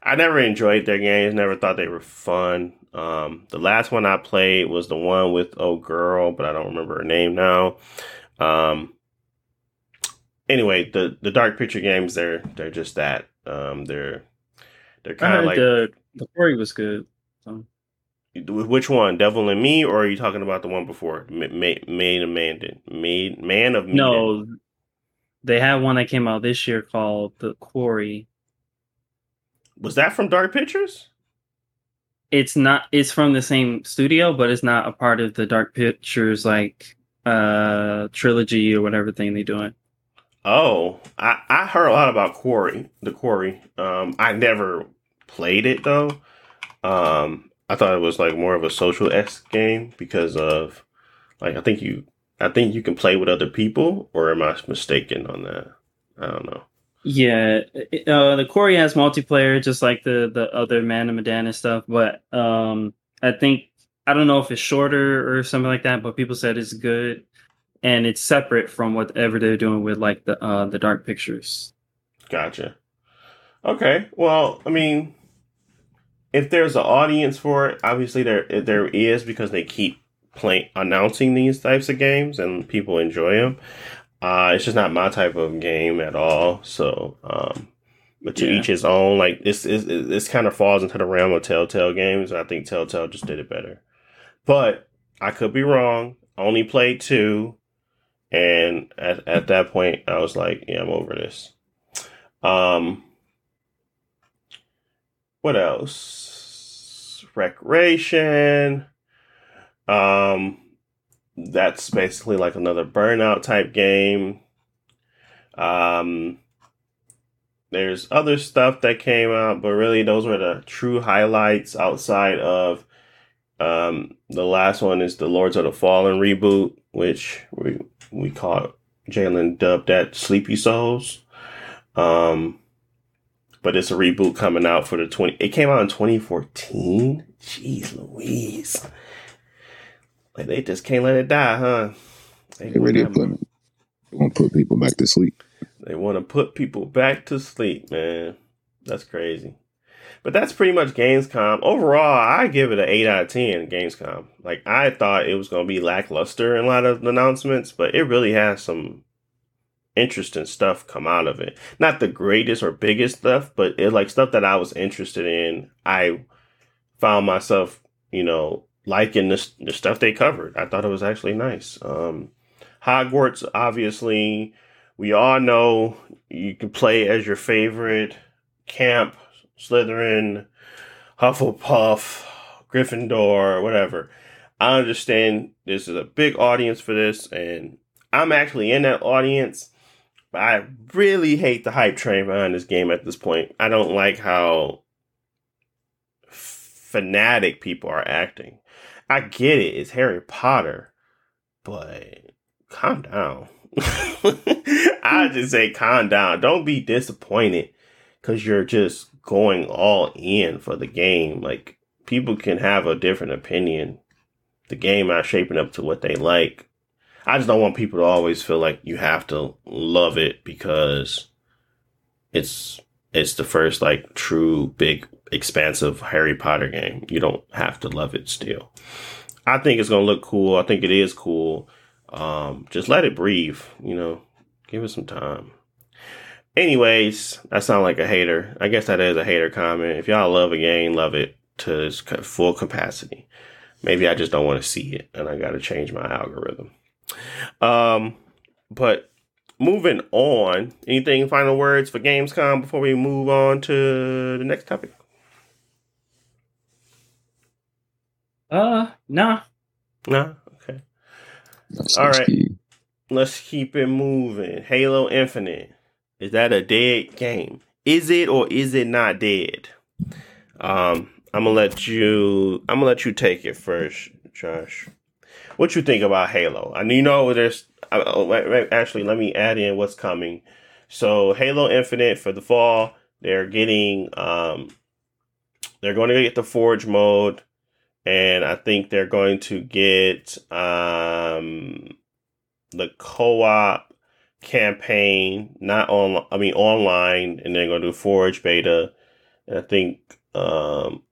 I never enjoyed their games. Never thought they were fun. Um, the last one I played was the one with Oh Girl, but I don't remember her name now. Um, anyway, the the Dark Picture games they're they're just that. Um, they're they're kind of like the the quarry was good. So. which one, Devil in Me, or are you talking about the one before, Made Ma- Maid of Mandan, Maid Man of Medan? No, they had one that came out this year called The Quarry. Was that from Dark Pictures? It's not. It's from the same studio, but it's not a part of the Dark Pictures like uh trilogy or whatever thing they're doing. Oh, I, I heard a lot about Quarry, the Quarry. Um, I never played it though. Um, I thought it was like more of a social s game because of like I think you I think you can play with other people, or am I mistaken on that? I don't know. Yeah, uh, the Quarry has multiplayer, just like the the other Man of Medan and stuff. But um, I think I don't know if it's shorter or something like that. But people said it's good, and it's separate from whatever they're doing with like the uh the Dark Pictures. Gotcha. Okay. Well, I mean, if there's an audience for it, obviously there there is because they keep playing announcing these types of games and people enjoy them. Uh, it's just not my type of game at all. So, um, but to Yeah. each his own. Like this is this kind of falls into the realm of Telltale games. I think Telltale just did it better. But I could be wrong. Only played two, and at at that point, I was like, yeah, I'm over this. Um, what else? Recreation. Um, that's basically like another burnout type game. Um, there's other stuff that came out, but really those were the true highlights outside of um the last one is the Lords of the Fallen reboot, which we we call Jalen dubbed that Sleepy Souls. Um but it's a reboot coming out for the 20 it came out in 2014 jeez louise like they just can't let it die huh They ready to put want to put people back to sleep. they want to put people back to sleep man that's crazy but that's pretty much gamescom overall i give it an 8 out of 10 gamescom like i thought it was going to be lackluster in a lot of announcements but it really has some interesting stuff come out of it. Not the greatest or biggest stuff, but it like stuff that I was interested in. I found myself, you know, liking the, the stuff they covered. I thought it was actually nice. Um, Hogwarts, obviously, we all know you can play as your favorite camp, Slytherin, Hufflepuff, Gryffindor, whatever. I understand this is a big audience for this, and I'm actually in that audience. But I really hate the hype train behind this game at this point. I don't like how fanatic people are acting. I get it, it's Harry Potter, but calm down. I just say calm down. Don't be disappointed because you're just going all in for the game. Like, people can have a different opinion. The game not shaping up to what they like. I just don't want people to always feel like you have to love it because it's it's the first like true big expansive Harry Potter game. You don't have to love it still. I think it's gonna look cool. I think it is cool. Um, just let it breathe. You know, give it some time. Anyways, that sound like a hater. I guess that is a hater comment. If y'all love a game, love it to its full capacity. Maybe I just don't want to see it, and I got to change my algorithm. Um, but moving on, anything final words for Gamescom before we move on to the next topic? Uh, nah. Nah. Okay. That's All what's right. key. Let's keep it moving. Halo Infinite. Is that a dead game? Is it or is it not dead? Um, I'm gonna let you. I'm gonna let you take it first, Josh. What you think about Halo? I you know there's. uh, oh, wait, wait, Actually, let me add in what's coming. So Halo Infinite for the fall, they're getting. Um, they're going to get the Forge mode, and I think they're going to get um the co-op campaign, not on. I mean online, and they're going to do Forge beta. And I think, um,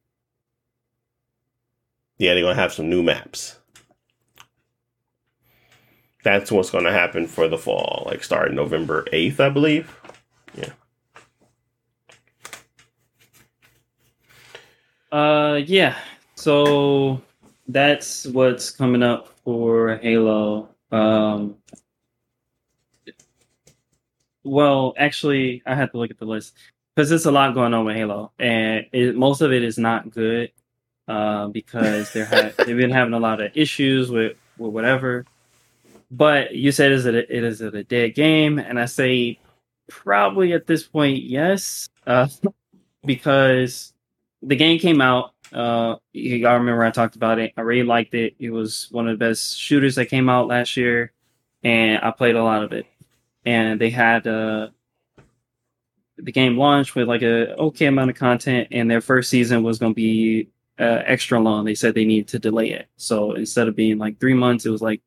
yeah, they're going to have some new maps. That's what's going to happen for the fall, like starting November eighth, I believe. Yeah. Uh, yeah. So that's what's coming up for Halo. Um, well, actually, I have to look at the list because there's a lot going on with Halo, and it, most of it is not good. Uh, because they're ha- they've been having a lot of issues with with whatever. But you said is it a, it is it a dead game, and I say probably at this point yes, uh, because the game came out. Uh, all remember I talked about it. I really liked it. It was one of the best shooters that came out last year, and I played a lot of it. And they had uh, the game launched with like a okay amount of content, and their first season was going to be uh, extra long. They said they needed to delay it, so instead of being like three months, it was like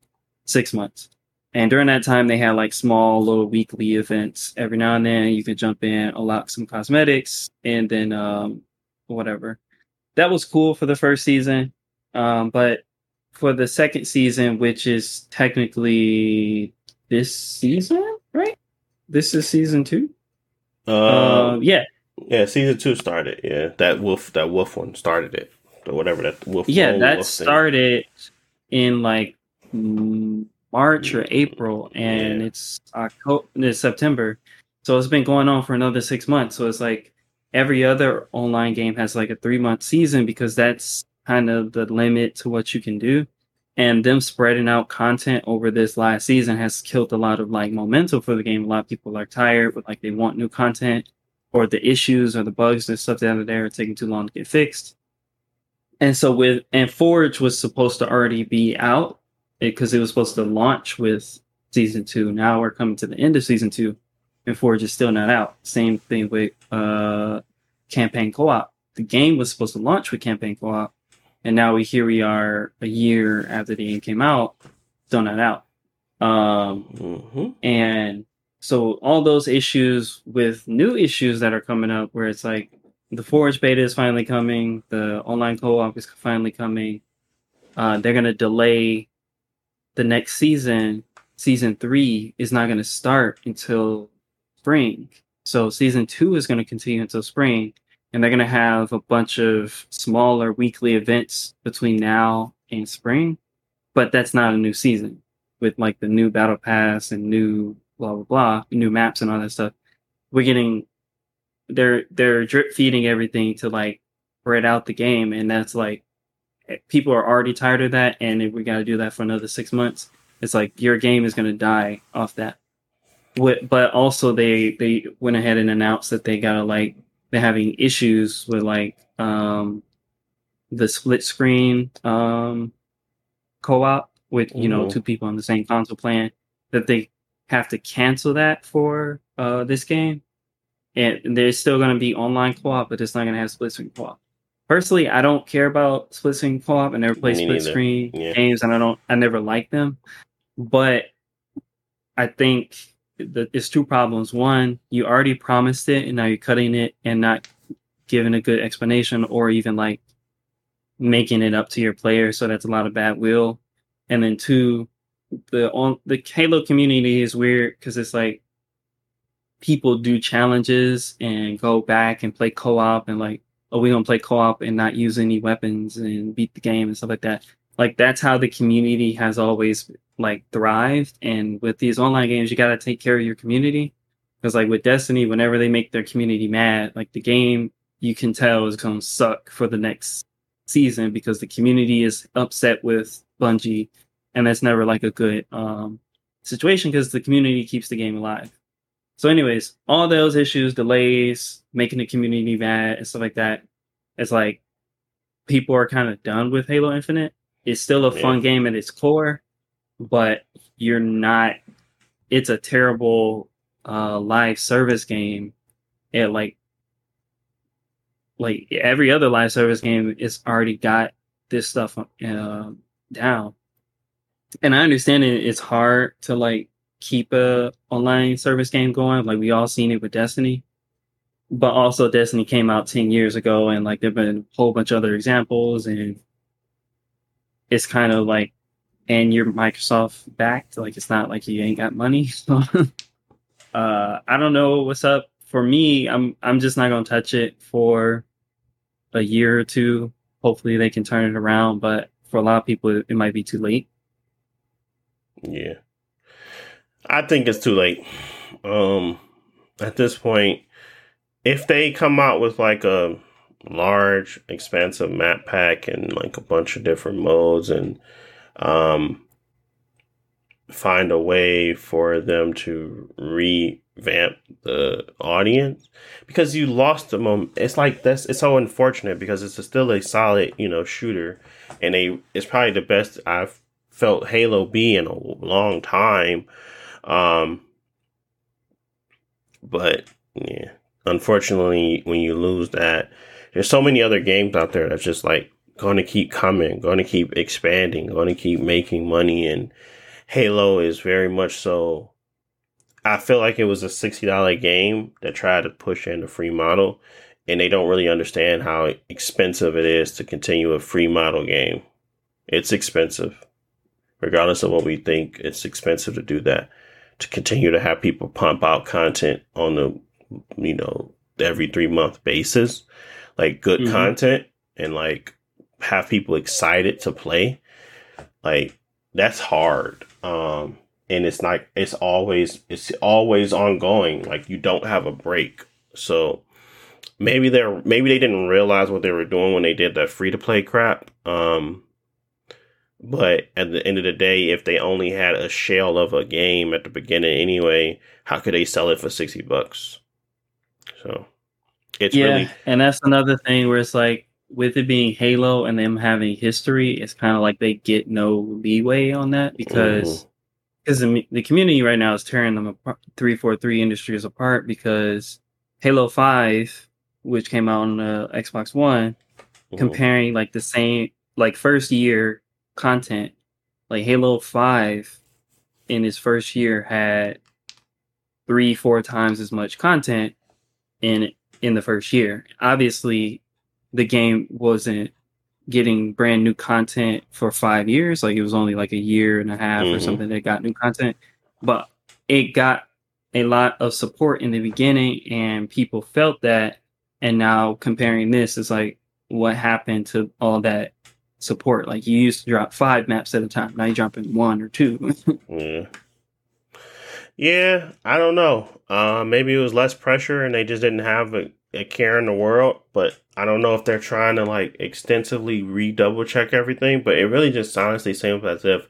six months. And during that time, they had like small little weekly events. Every now and then, you could jump in, unlock some cosmetics, and then um, whatever. That was cool for the first season, um, but for the second season, which is technically this season, right? This is season two. Uh, Um, yeah, yeah, season two started. Yeah, that wolf, that wolf one started it, or whatever that wolf. yeah, that wolf started in like March or April, and Yeah. it's October, it's September. So it's been going on for another six months. So it's like every other online game has like a three month season because that's kind of the limit to what you can do. And them spreading out content over this last season has killed a lot of like momentum for the game. A lot of people are tired, but like they want new content, or the issues or the bugs and stuff down there are taking too long to get fixed. And so with and Forge was supposed to already be out because it, was supposed to launch with season two. Now we're coming to the end of season two, and Forge is still not out. Same thing with uh, campaign co-op. The game was supposed to launch with campaign co-op, and now we here we are a year after the game came out, still not out. Um, Mhm. and so all those issues with new issues that are coming up where it's like the Forge beta is finally coming, the online co-op is finally coming. Uh, they're gonna delay the next season. Season three is not gonna start until spring. So season two is gonna continue until spring, and they're gonna have a bunch of smaller weekly events between now and spring. But that's not a new season with like the new battle pass and new blah blah blah, new maps and all that stuff. We're getting they're they're drip feeding everything to like spread out the game, and that's like eh, people are already tired of that, and if we got to do that for another six months, it's like your game is going to die off that. But also they they went ahead and announced that they gotta like they're having issues with like um the split screen um co-op with you know Mhm. two people on the same console playing that they have to cancel that for uh this game and there's still going to be online co-op but it's not going to have split screen co-op personally i don't care about split screen co-op i never play Me split neither. screen Yeah. games and i don't i never like them but i think that there's two problems. One you already promised it and now you're cutting it and not giving a good explanation or even like making it up to your player so that's a lot of bad will. And then two the on the halo community is weird because it's like people do challenges and go back and play co-op and like oh we're gonna play co-op and not use any weapons and beat the game and stuff like that. Like that's how the community has always like thrived and with these online games you got to take care of your community because like with destiny whenever they make their community mad like the game you can tell is gonna suck for the next season because the community is upset with Bungie, and that's never like a good um, situation because the community keeps the game alive. So, anyways, all those issues, delays, making the community mad and stuff like that, it's like people are kind of done with Halo Infinite. It's still a fun yeah. game at its core, but you're not. It's a terrible uh, live service game at like like every other live service game is already got this stuff uh, down. And I understand it, it's hard to like keep a online service game going. Like we all seen it with Destiny, but also Destiny came out 10 years ago and like there've been a whole bunch of other examples and it's kind of like, and you're Microsoft backed. Like it's not like you ain't got money. So, uh, I don't know what's up for me. I'm, I'm just not to touch it for a year or two. Hopefully they can turn it around, but for a lot of people, it might be too late. Yeah. I think it's too late. Um, at this point, if they come out with like a large, expansive map pack and like a bunch of different modes and um, find a way for them to revamp the audience because you lost the moment. It's like that's it's so unfortunate because it's a, still a solid you know shooter and a it's probably the best I've felt Halo be in a long time. Um, but yeah, unfortunately, when you lose that, there's so many other games out there that's just like going to keep coming, going to keep expanding, going to keep making money. And Halo is very much so. I feel like it was a $60 game that tried to push in the free model, and they don't really understand how expensive it is to continue a free model game. It's expensive. Regardless of what we think, it's expensive to do that to continue to have people pump out content on the you know every three month basis like good mm-hmm. content and like have people excited to play like that's hard um and it's like it's always it's always ongoing like you don't have a break so maybe they're maybe they didn't realize what they were doing when they did that free to play crap um but at the end of the day, if they only had a shell of a game at the beginning anyway, how could they sell it for 60 bucks? So it's yeah, really. And that's another thing where it's like, with it being Halo and them having history, it's kind of like they get no leeway on that because because mm-hmm. the, the community right now is tearing them apart, three four three industries apart because Halo Five, which came out on the Xbox One, mm-hmm. comparing like the same like first year content. Like Halo 5 in its first year had three, four times as much content in in the first year. Obviously, the game wasn't getting brand new content for five years. Like it was only like a year and a half mm-hmm. or something that got new content. But it got a lot of support in the beginning and people felt that. And now comparing this is like what happened to all that support. Like you used to drop five maps at a time. Now you're dropping one or two. yeah. Yeah, I don't know. Uh, maybe it was less pressure and they just didn't have a, a care in the world. But I don't know if they're trying to like extensively redouble check everything. But it really just honestly seems as if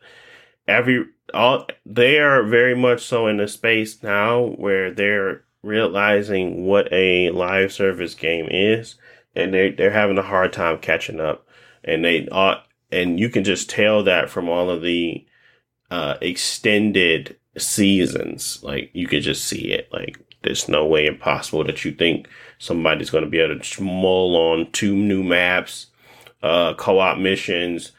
every all they are very much so in a space now where they're realizing what a live service game is, and they they're having a hard time catching up and they uh, and you can just tell that from all of the uh, extended seasons. Like you could just see it. Like there's no way impossible that you think somebody's going to be able to mull on two new maps, uh, co-op missions,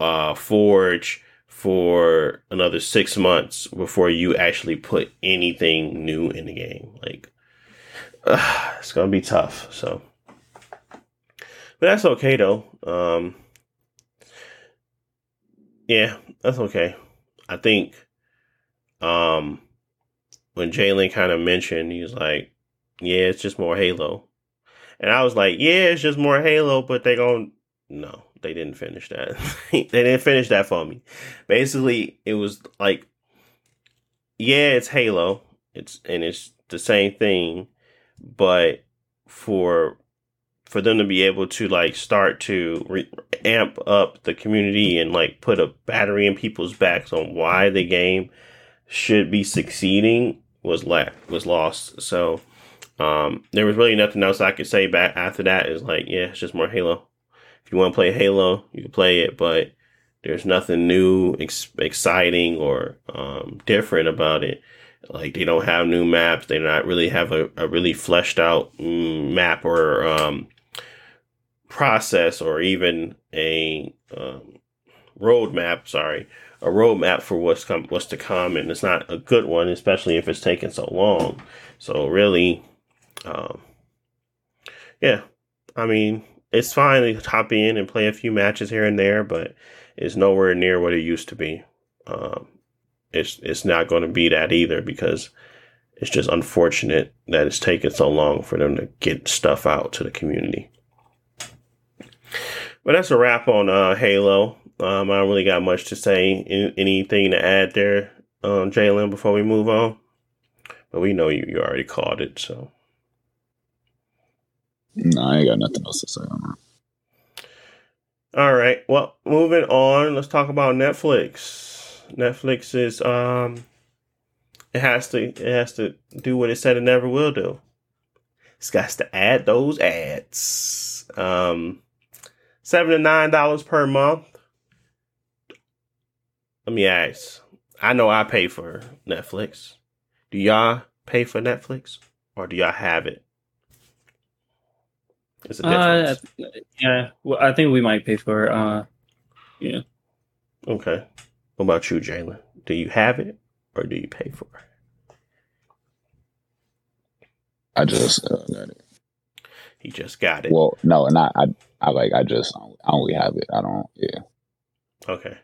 uh, Forge for another six months before you actually put anything new in the game. Like uh, it's going to be tough. So. But that's okay though. Um, yeah, that's okay. I think um, when Jalen kind of mentioned, he was like, "Yeah, it's just more Halo," and I was like, "Yeah, it's just more Halo," but they going no, they didn't finish that. they didn't finish that for me. Basically, it was like, yeah, it's Halo. It's and it's the same thing, but for for them to be able to like start to re- amp up the community and like put a battery in people's backs on why the game should be succeeding was la- was lost. So um, there was really nothing else I could say back after that. Is like, yeah, it's just more Halo. If you want to play Halo, you can play it, but there's nothing new, ex- exciting, or um, different about it. Like they don't have new maps. They not really have a, a really fleshed out mm, map or um, process, or even a um, roadmap. Sorry, a roadmap for what's come, what's to come, and it's not a good one, especially if it's taking so long. So really, um, yeah, I mean, it's fine to hop in and play a few matches here and there, but it's nowhere near what it used to be. Um, it's it's not going to be that either because it's just unfortunate that it's taken so long for them to get stuff out to the community. But that's a wrap on uh, Halo. Um, I don't really got much to say. anything to add there, um, Jalen, before we move on? But we know you, you already called it, so. No, I ain't got nothing else to say on that. All right. Well, moving on, let's talk about Netflix. Netflix is um it has to it has to do what it said it never will do. It's got to add those ads. Um seven to nine dollars per month. Let me ask. I know I pay for Netflix. Do y'all pay for Netflix? Or do y'all have it? It's a difference. Uh, yeah, well, I think we might pay for. Uh, yeah. Okay. What about you, Jalen? Do you have it or do you pay for it? I just uh, got it. He just got it. Well, no, and I, I, I like, I just, I only have it. I don't, yeah. Okay.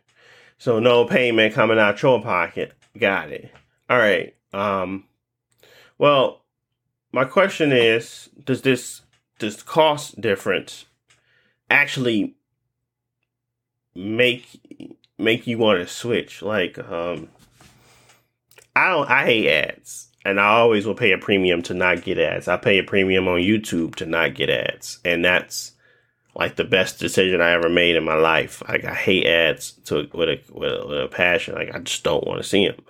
So no payment coming out your pocket. Got it. All right. Um. Well, my question is: Does this this cost difference actually make make you want to switch? Like, um, I don't. I hate ads, and I always will pay a premium to not get ads. I pay a premium on YouTube to not get ads, and that's like the best decision I ever made in my life. Like, I hate ads to with a with a, with a passion. Like, I just don't want to see them.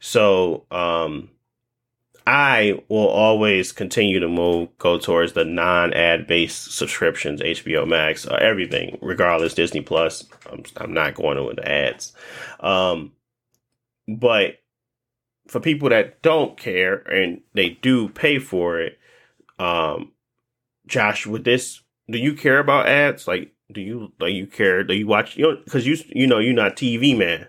So, um, I will always continue to move, go towards the non ad based subscriptions, HBO Max, uh, everything, regardless, Disney Plus. I'm, I'm not going with the ads. Um, but for people that don't care and they do pay for it, um, Josh, with this, do you care about ads? Like, do you like you care? Do you watch? You know, because you you know you're not TV man.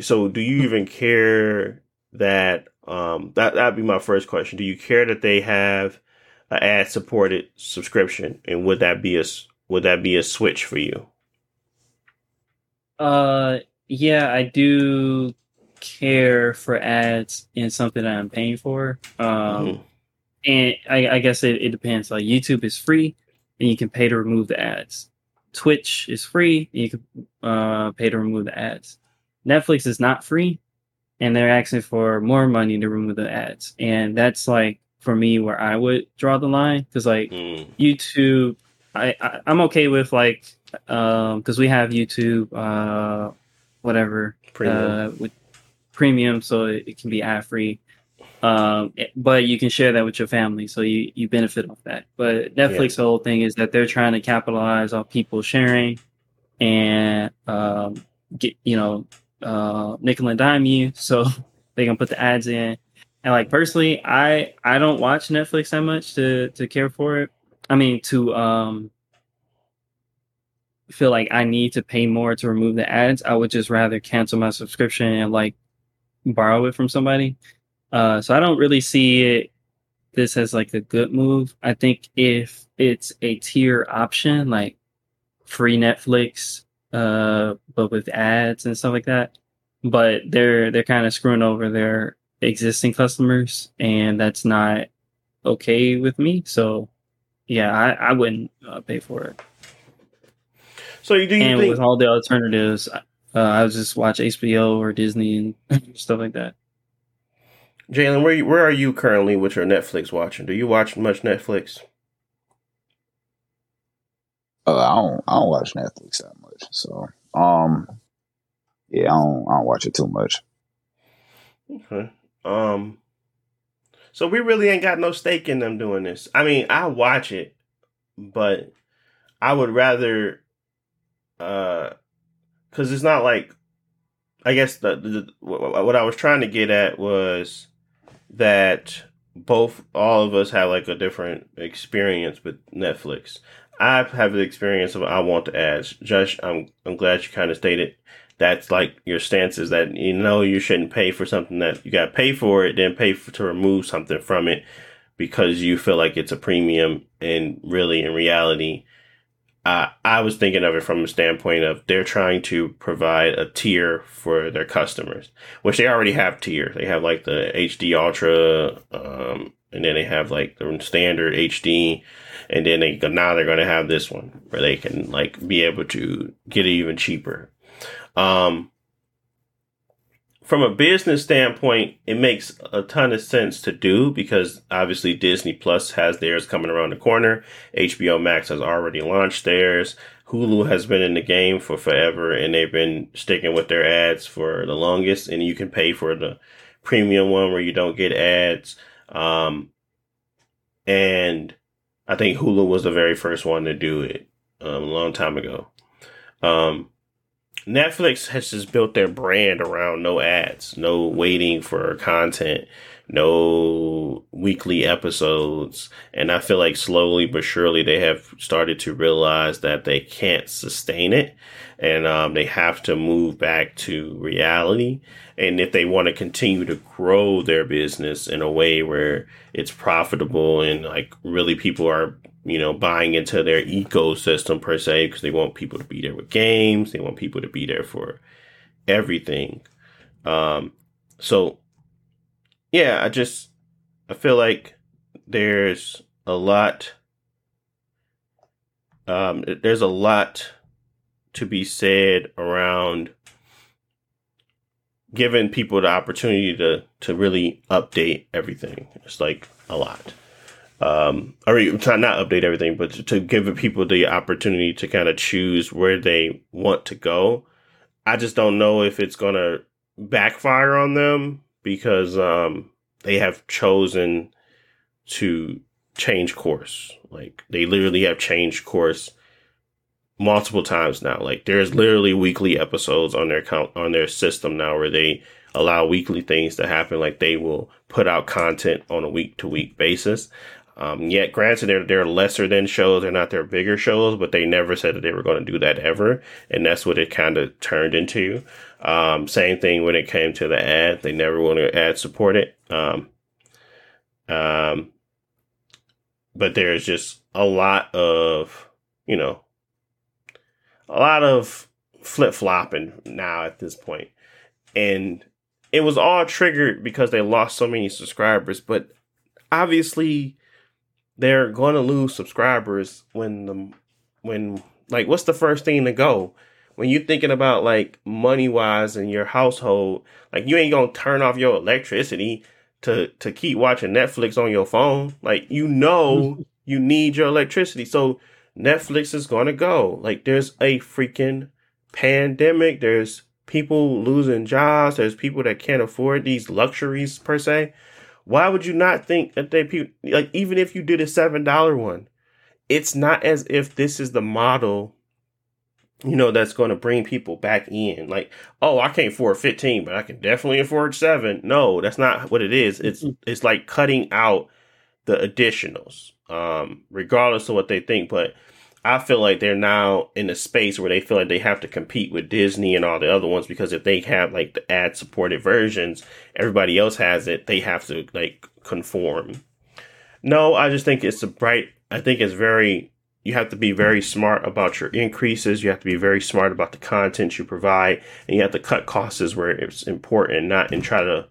So, do you even care that um, that that'd be my first question. Do you care that they have an ad supported subscription, and would that be a would that be a switch for you? Uh, yeah, I do care for ads in something that I'm paying for. Um, mm-hmm. and I, I guess it, it depends. Like YouTube is free, and you can pay to remove the ads. Twitch is free, and you can uh, pay to remove the ads. Netflix is not free, and they're asking for more money to remove the ads. And that's like for me where I would draw the line because like mm. YouTube, I, I am okay with like um because we have YouTube uh whatever premium. Uh, with premium so it, it can be ad free. Um, but you can share that with your family, so you you benefit off that. But Netflix, yeah. the whole thing is that they're trying to capitalize on people sharing and um, get you know uh, nickel and dime you, so they can put the ads in. And like personally, I I don't watch Netflix that much to to care for it. I mean to um feel like I need to pay more to remove the ads. I would just rather cancel my subscription and like borrow it from somebody. Uh, so I don't really see it this as like a good move. I think if it's a tier option, like free Netflix uh, but with ads and stuff like that. But they're they're kind of screwing over their existing customers, and that's not okay with me. So, yeah, I, I wouldn't uh, pay for it. So you do you and think- with all the alternatives, uh, I would just watch HBO or Disney and stuff like that. Jalen, where where are you currently with your Netflix watching? Do you watch much Netflix? Uh, I don't I don't watch Netflix that much. So um yeah, I don't I don't watch it too much. Okay. Um. So we really ain't got no stake in them doing this. I mean, I watch it, but I would rather, uh, because it's not like, I guess the, the what I was trying to get at was that both all of us have like a different experience with Netflix. I have the experience of I want the ads. Josh, I'm I'm glad you kind of stated that's like your stance is that you know you shouldn't pay for something that you got to pay for it, then pay for, to remove something from it because you feel like it's a premium. And really, in reality, uh, I was thinking of it from the standpoint of they're trying to provide a tier for their customers, which they already have tier. They have like the HD Ultra, um, and then they have like the standard HD, and then they now they're going to have this one where they can like be able to get it even cheaper. Um, from a business standpoint, it makes a ton of sense to do because obviously Disney Plus has theirs coming around the corner. HBO Max has already launched theirs. Hulu has been in the game for forever and they've been sticking with their ads for the longest. And you can pay for the premium one where you don't get ads. Um, and I think Hulu was the very first one to do it um, a long time ago. Um, Netflix has just built their brand around no ads, no waiting for content, no weekly episodes. And I feel like slowly but surely they have started to realize that they can't sustain it and um, they have to move back to reality. And if they want to continue to grow their business in a way where it's profitable and like really people are you know, buying into their ecosystem per se, because they want people to be there with games. They want people to be there for everything. Um, so yeah, I just, I feel like there's a lot, um, there's a lot to be said around giving people the opportunity to, to really update everything. It's like a lot um, or to not update everything, but to, to give people the opportunity to kind of choose where they want to go. I just don't know if it's going to backfire on them because um, they have chosen to change course. Like they literally have changed course multiple times now. Like there's literally weekly episodes on their count on their system now where they allow weekly things to happen. Like they will put out content on a week to week basis. Um, yet, granted, they're, they're lesser than shows, they're not their bigger shows, but they never said that they were going to do that ever. And that's what it kind of turned into. Um, same thing when it came to the ad, they never want to ad support it. Um, um, but there's just a lot of, you know, a lot of flip flopping now at this point. And it was all triggered because they lost so many subscribers, but obviously they're going to lose subscribers when the when like what's the first thing to go? When you're thinking about like money wise in your household like you ain't gonna turn off your electricity to to keep watching netflix on your phone. Like you know you need your electricity. So netflix is gonna go. Like there's a freaking pandemic. There's people losing jobs. There's people that can't afford these luxuries per se why would you not think that they like even if you did a seven dollar one, it's not as if this is the model, you know, that's going to bring people back in. Like, oh, I can't afford fifteen, but I can definitely afford seven. No, that's not what it is. It's it's like cutting out the additionals, um, regardless of what they think. But I feel like they're now in a space where they feel like they have to compete with Disney and all the other ones because if they have like the ad supported versions, everybody else has it, they have to like conform. No, I just think it's a bright, I think it's very, you have to be very smart about your increases. You have to be very smart about the content you provide and you have to cut costs where it's important, not and try to,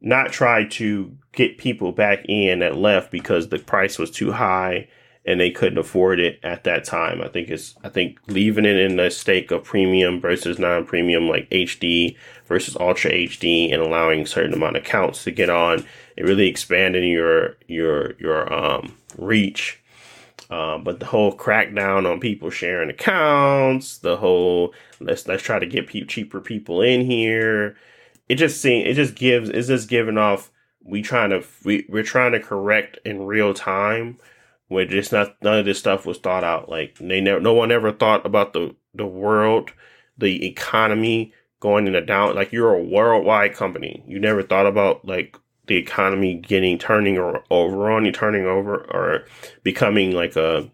not try to get people back in that left because the price was too high and they couldn't afford it at that time. I think it's I think leaving it in the stake of premium versus non-premium like HD versus ultra HD and allowing a certain amount of accounts to get on, it really expanding your your your um reach. Um, but the whole crackdown on people sharing accounts, the whole let's let's try to get pe- cheaper people in here. It just seems it just gives it's just giving off we trying to we, we're trying to correct in real time where just not none of this stuff was thought out. Like they never no one ever thought about the the world, the economy going in a down like you're a worldwide company. You never thought about like the economy getting turning or over on you turning over or becoming like a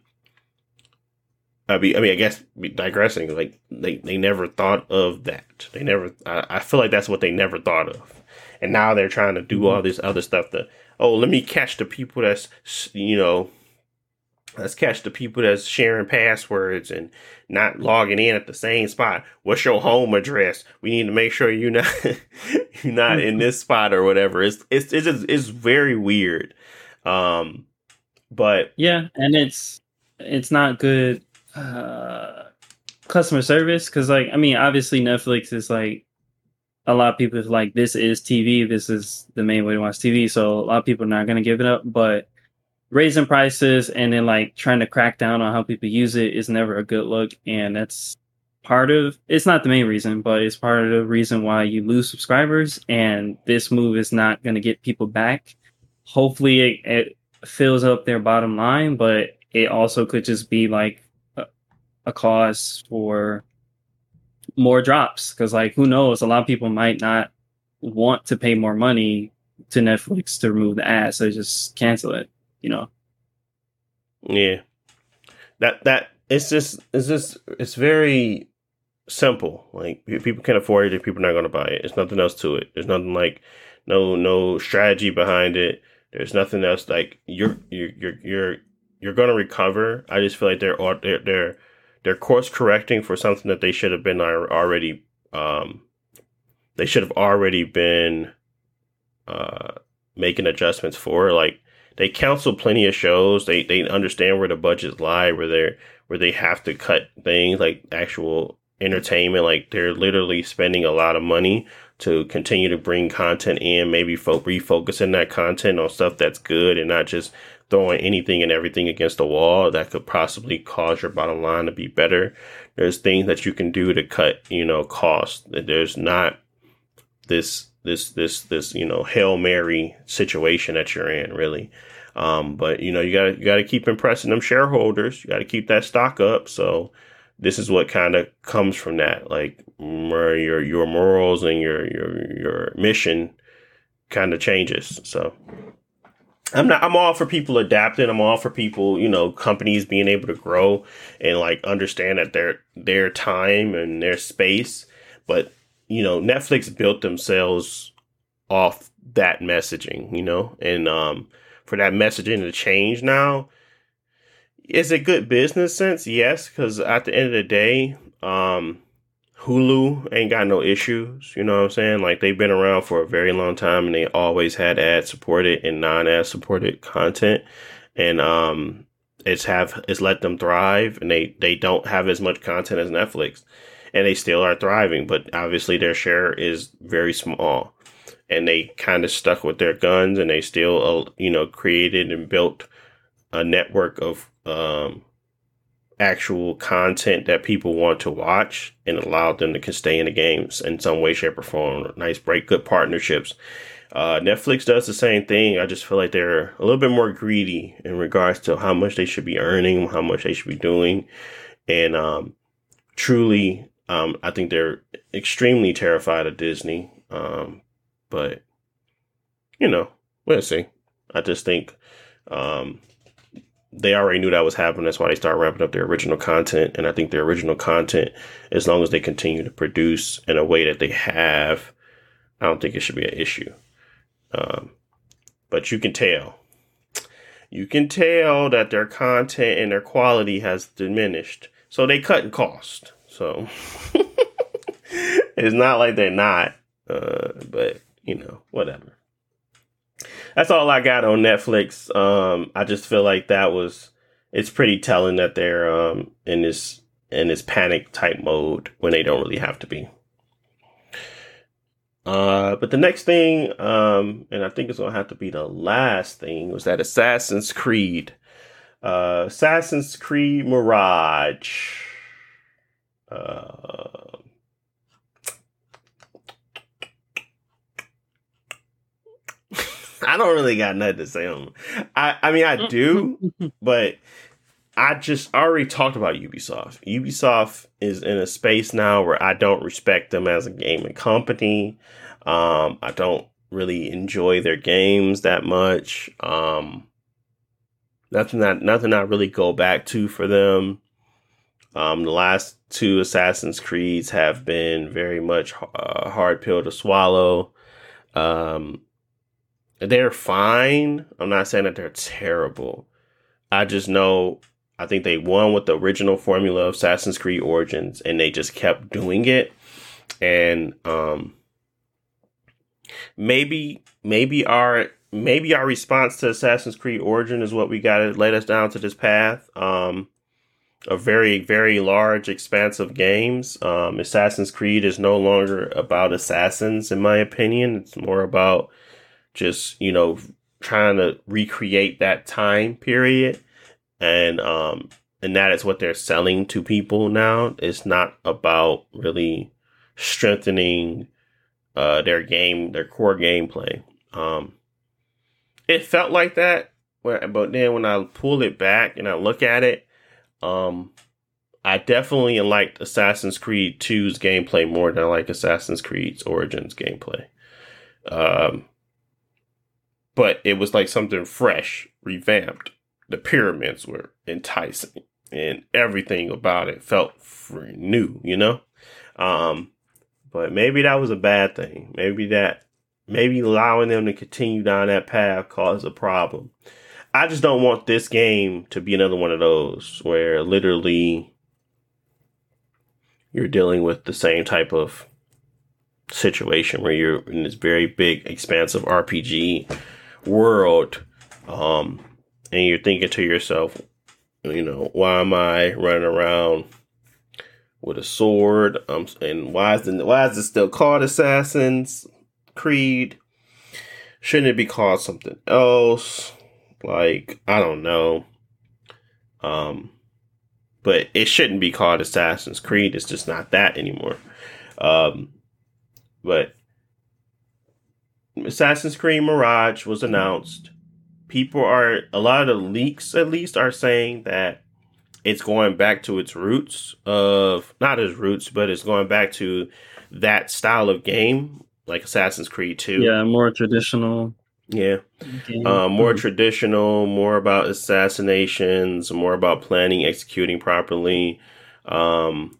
I mean, I mean, I guess digressing, like they, they never thought of that. They never, I, I feel like that's what they never thought of. And now they're trying to do mm-hmm. all this other stuff to, oh, let me catch the people that's, you know, let's catch the people that's sharing passwords and not logging in at the same spot. What's your home address? We need to make sure you're not you're not in this spot or whatever. It's it's it's just, it's very weird. Um but yeah, and it's it's not good uh customer service cuz like I mean obviously Netflix is like a lot of people like this is TV, this is the main way to watch TV, so a lot of people are not going to give it up, but raising prices and then like trying to crack down on how people use it is never a good look and that's part of it's not the main reason but it's part of the reason why you lose subscribers and this move is not going to get people back. Hopefully it, it, fills up their bottom line but it also could just be like a, a cause for more drops because like who knows? A lot of people might not want to pay more money to netflix to remove the ads so just cancel it you know. Yeah. That that it's just it's just it's very simple. Like people can afford it, people are not going to buy it. There's nothing else to it. There's nothing like no no strategy behind it. There's nothing else like you're you're you're you're you're going to recover. I just feel like they're they're they're they're course correcting for something that they should have been already um they should have already been uh making adjustments for like they counsel plenty of shows. They they understand where the budgets lie, where they where they have to cut things like actual entertainment. Like they're literally spending a lot of money to continue to bring content in, maybe fo- refocusing that content on stuff that's good and not just throwing anything and everything against the wall that could possibly cause your bottom line to be better. There's things that you can do to cut, you know, costs. There's not this this this this you know hail mary situation that you're in really. Um, but you know you got you got to keep impressing them shareholders. You got to keep that stock up. So this is what kind of comes from that. Like where your your morals and your your your mission kind of changes. So I'm not I'm all for people adapting. I'm all for people, you know, companies being able to grow and like understand that their their time and their space. But you know, Netflix built themselves off that messaging, you know, and um, for that messaging to change now, is it good business sense? Yes, because at the end of the day, um, Hulu ain't got no issues. You know what I'm saying? Like they've been around for a very long time and they always had ad supported and non ad supported content. And um, it's have it's let them thrive and they, they don't have as much content as Netflix and they still are thriving, but obviously their share is very small. And they kind of stuck with their guns, and they still, uh, you know, created and built a network of um, actual content that people want to watch, and allowed them to stay in the games in some way, shape, or form. Nice break, good partnerships. Uh, Netflix does the same thing. I just feel like they're a little bit more greedy in regards to how much they should be earning, how much they should be doing, and um, truly um, I think they're extremely terrified of Disney. Um, but you know, we'll see. I just think um, they already knew that was happening. That's why they start ramping up their original content. And I think their original content, as long as they continue to produce in a way that they have, I don't think it should be an issue. Um, but you can tell. You can tell that their content and their quality has diminished. So they cut in cost. So it's not like they're not, uh, but you know, whatever. That's all I got on Netflix. Um, I just feel like that was it's pretty telling that they're um, in this in this panic type mode when they don't really have to be. Uh, but the next thing, um, and I think it's gonna have to be the last thing, was that Assassin's Creed Uh, Assassin's Creed Mirage. Uh, I don't really got nothing to say on. I I mean I do, but I just I already talked about Ubisoft. Ubisoft is in a space now where I don't respect them as a gaming company. Um, I don't really enjoy their games that much. Um, nothing that nothing I really go back to for them. Um, the last two Assassin's Creeds have been very much a uh, hard pill to swallow. Um, they're fine. I'm not saying that they're terrible. I just know I think they won with the original formula of Assassin's Creed Origins and they just kept doing it. And um maybe maybe our maybe our response to Assassin's Creed Origin is what we got to led us down to this path. Um a very very large expanse of games. Um Assassin's Creed is no longer about assassins in my opinion. It's more about just you know trying to recreate that time period and um and that is what they're selling to people now it's not about really strengthening uh their game their core gameplay um it felt like that but then when i pull it back and i look at it um i definitely liked assassin's creed 2's gameplay more than i like assassin's creed's origins gameplay um but it was like something fresh, revamped. The pyramids were enticing, and everything about it felt new, you know. Um, but maybe that was a bad thing. Maybe that, maybe allowing them to continue down that path caused a problem. I just don't want this game to be another one of those where literally you're dealing with the same type of situation where you're in this very big, expansive RPG world, um, and you're thinking to yourself, you know, why am I running around with a sword? Um, and why is the why is it still called Assassin's Creed? Shouldn't it be called something else? Like I don't know. Um, but it shouldn't be called Assassin's Creed. It's just not that anymore. Um, but Assassin's Creed Mirage was announced. People are a lot of the leaks at least are saying that it's going back to its roots of not its roots, but it's going back to that style of game, like Assassin's Creed 2. Yeah, more traditional. Yeah. Um, more mm-hmm. traditional, more about assassinations, more about planning, executing properly, um,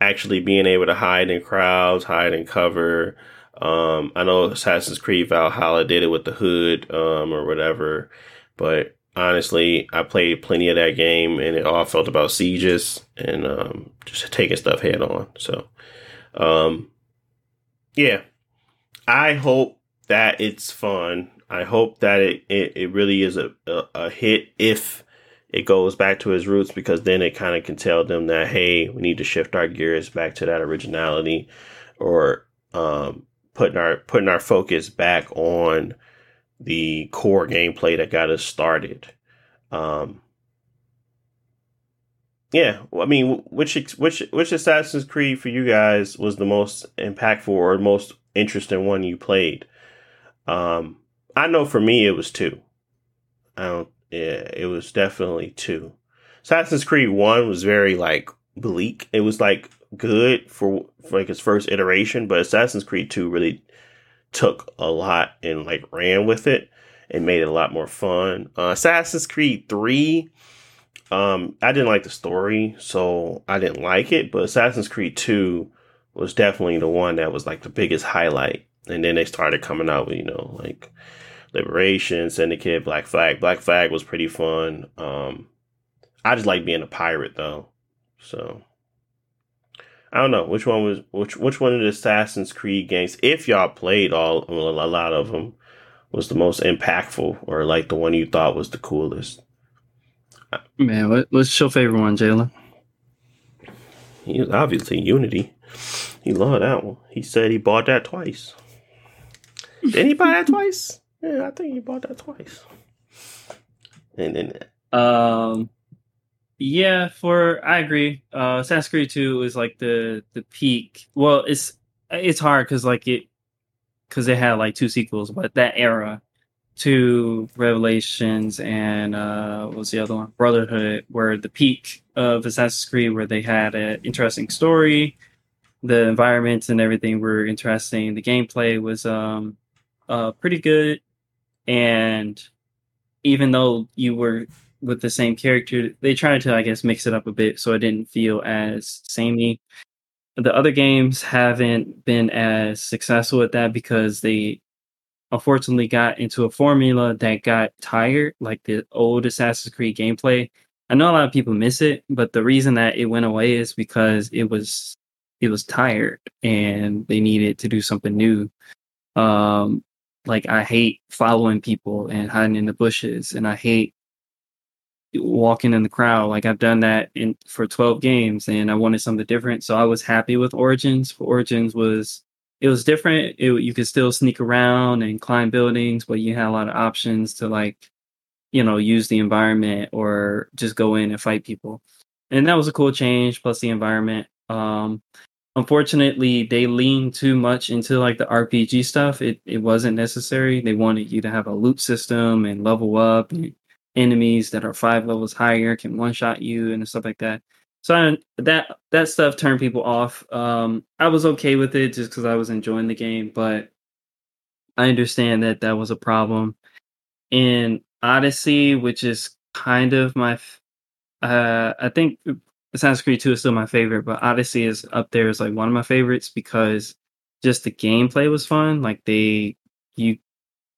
actually being able to hide in crowds, hide in cover, um, I know Assassin's Creed Valhalla did it with the hood, um, or whatever, but honestly, I played plenty of that game and it all felt about sieges and, um, just taking stuff head on. So, um, yeah, I hope that it's fun. I hope that it, it, it really is a, a, a hit if it goes back to its roots because then it kind of can tell them that, hey, we need to shift our gears back to that originality or, um, putting our putting our focus back on the core gameplay that got us started. Um, yeah, I mean, which which which Assassin's Creed for you guys was the most impactful or most interesting one you played? Um, I know for me it was two. I don't. Yeah, it was definitely two. Assassin's Creed One was very like bleak. It was like good for, for like its first iteration, but Assassin's Creed 2 really took a lot and like ran with it and made it a lot more fun. Uh, Assassin's Creed 3 um I didn't like the story, so I didn't like it, but Assassin's Creed 2 was definitely the one that was like the biggest highlight. And then they started coming out with, you know, like Liberation, Syndicate, Black Flag. Black Flag was pretty fun. Um I just like being a pirate though. So I don't know which one was which which one of the Assassin's Creed games, if y'all played all a lot of them, was the most impactful or like the one you thought was the coolest. Man, what, what's your favorite one, Jalen? He was obviously Unity. He loved that one. He said he bought that twice. Did he buy that twice? Yeah, I think you bought that twice. And then Um, yeah, for I agree. Uh, Assassin's Creed Two is like the the peak. Well, it's it's hard because like it because they had like two sequels, but that era to Revelations and uh what was the other one? Brotherhood were the peak of Assassin's Creed where they had an interesting story, the environments and everything were interesting. The gameplay was um uh pretty good and even though you were with the same character, they tried to I guess mix it up a bit so it didn't feel as samey. The other games haven't been as successful at that because they unfortunately got into a formula that got tired, like the old Assassin's Creed gameplay. I know a lot of people miss it, but the reason that it went away is because it was it was tired and they needed to do something new. Um like I hate following people and hiding in the bushes and I hate walking in the crowd. Like I've done that in for 12 games and I wanted something different. So I was happy with Origins. Origins was it was different. It, you could still sneak around and climb buildings, but you had a lot of options to like, you know, use the environment or just go in and fight people. And that was a cool change. Plus the environment. Um, unfortunately, they leaned too much into like the RPG stuff. It it wasn't necessary. They wanted you to have a loot system and level up, and enemies that are five levels higher can one shot you and stuff like that. So I, that that stuff turned people off. Um, I was okay with it just because I was enjoying the game, but I understand that that was a problem. In Odyssey, which is kind of my, uh, I think Assassin's Creed Two is still my favorite, but Odyssey is up there as like one of my favorites because just the gameplay was fun. Like they, you,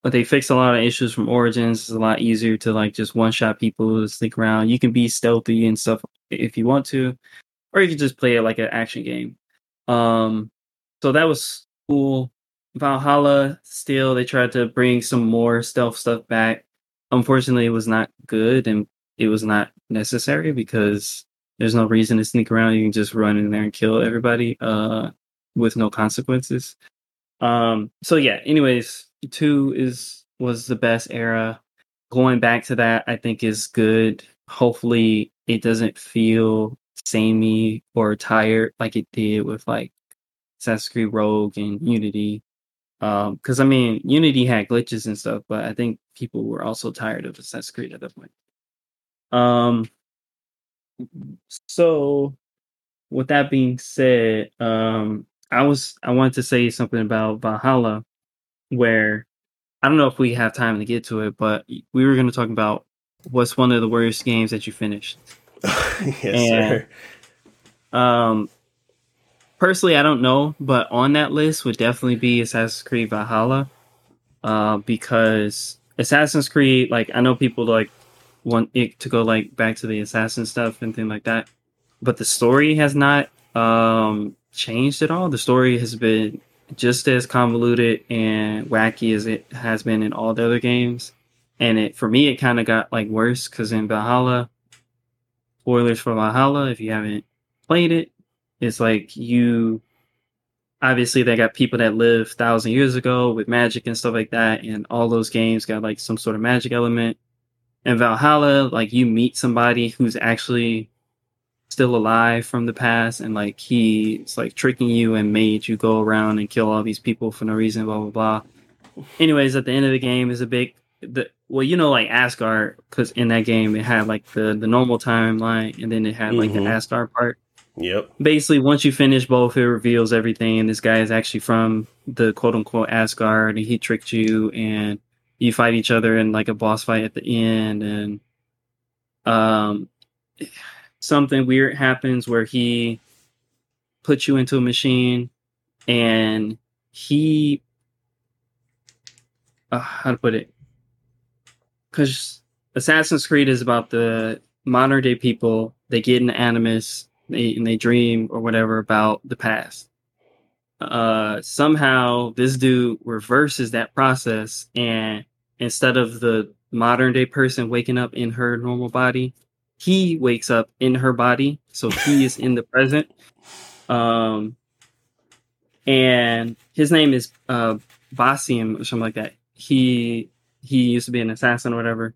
but they fixed a lot of issues from Origins. It's a lot easier to like just one shot people, to sneak around. You can be stealthy and stuff if you want to, or you can just play it like an action game. Um, so that was cool. Valhalla still they tried to bring some more stealth stuff back. Unfortunately, it was not good and it was not necessary because there's no reason to sneak around. You can just run in there and kill everybody uh, with no consequences. Um, so yeah. Anyways, two is was the best era. Going back to that, I think is good. Hopefully, it doesn't feel samey or tired like it did with like Assassin's Creed Rogue and Unity. Um, because I mean, Unity had glitches and stuff, but I think people were also tired of Assassin's Creed at that point. Um, so with that being said, um, I was I wanted to say something about Valhalla, where I don't know if we have time to get to it, but we were going to talk about what's one of the worst games that you finished. yes, And- sir. Um, personally, I don't know, but on that list would definitely be Assassin's Creed Valhalla, uh, because Assassin's Creed, like I know people like want it to go like back to the assassin stuff and things like that, but the story has not um changed at all. The story has been just as convoluted and wacky as it has been in all the other games. And it for me, it kind of got like worse because in Valhalla, spoilers for Valhalla if you haven't played it, it's like you obviously they got people that lived thousand years ago with magic and stuff like that, and all those games got like some sort of magic element. And Valhalla, like you meet somebody who's actually still alive from the past, and like he's like tricking you and made you go around and kill all these people for no reason, blah blah blah. Anyways, at the end of the game is a big the well, you know, like Asgard, because in that game it had like the the normal timeline, and then it had like Mhm. the Asgard part Yep. basically once you finish both it reveals everything and this guy is actually from the quote unquote asgard and he tricked you and you fight each other in like a boss fight at the end and um something weird happens where he puts you into a machine and he uh, how to put it because assassin's creed is about the modern day people they get an animus they and they dream or whatever about the past. Uh, somehow this dude reverses that process, and instead of the modern day person waking up in her normal body, he wakes up in her body, so he is in the present. Um, and his name is uh Basim or something like that. He he used to be an assassin or whatever.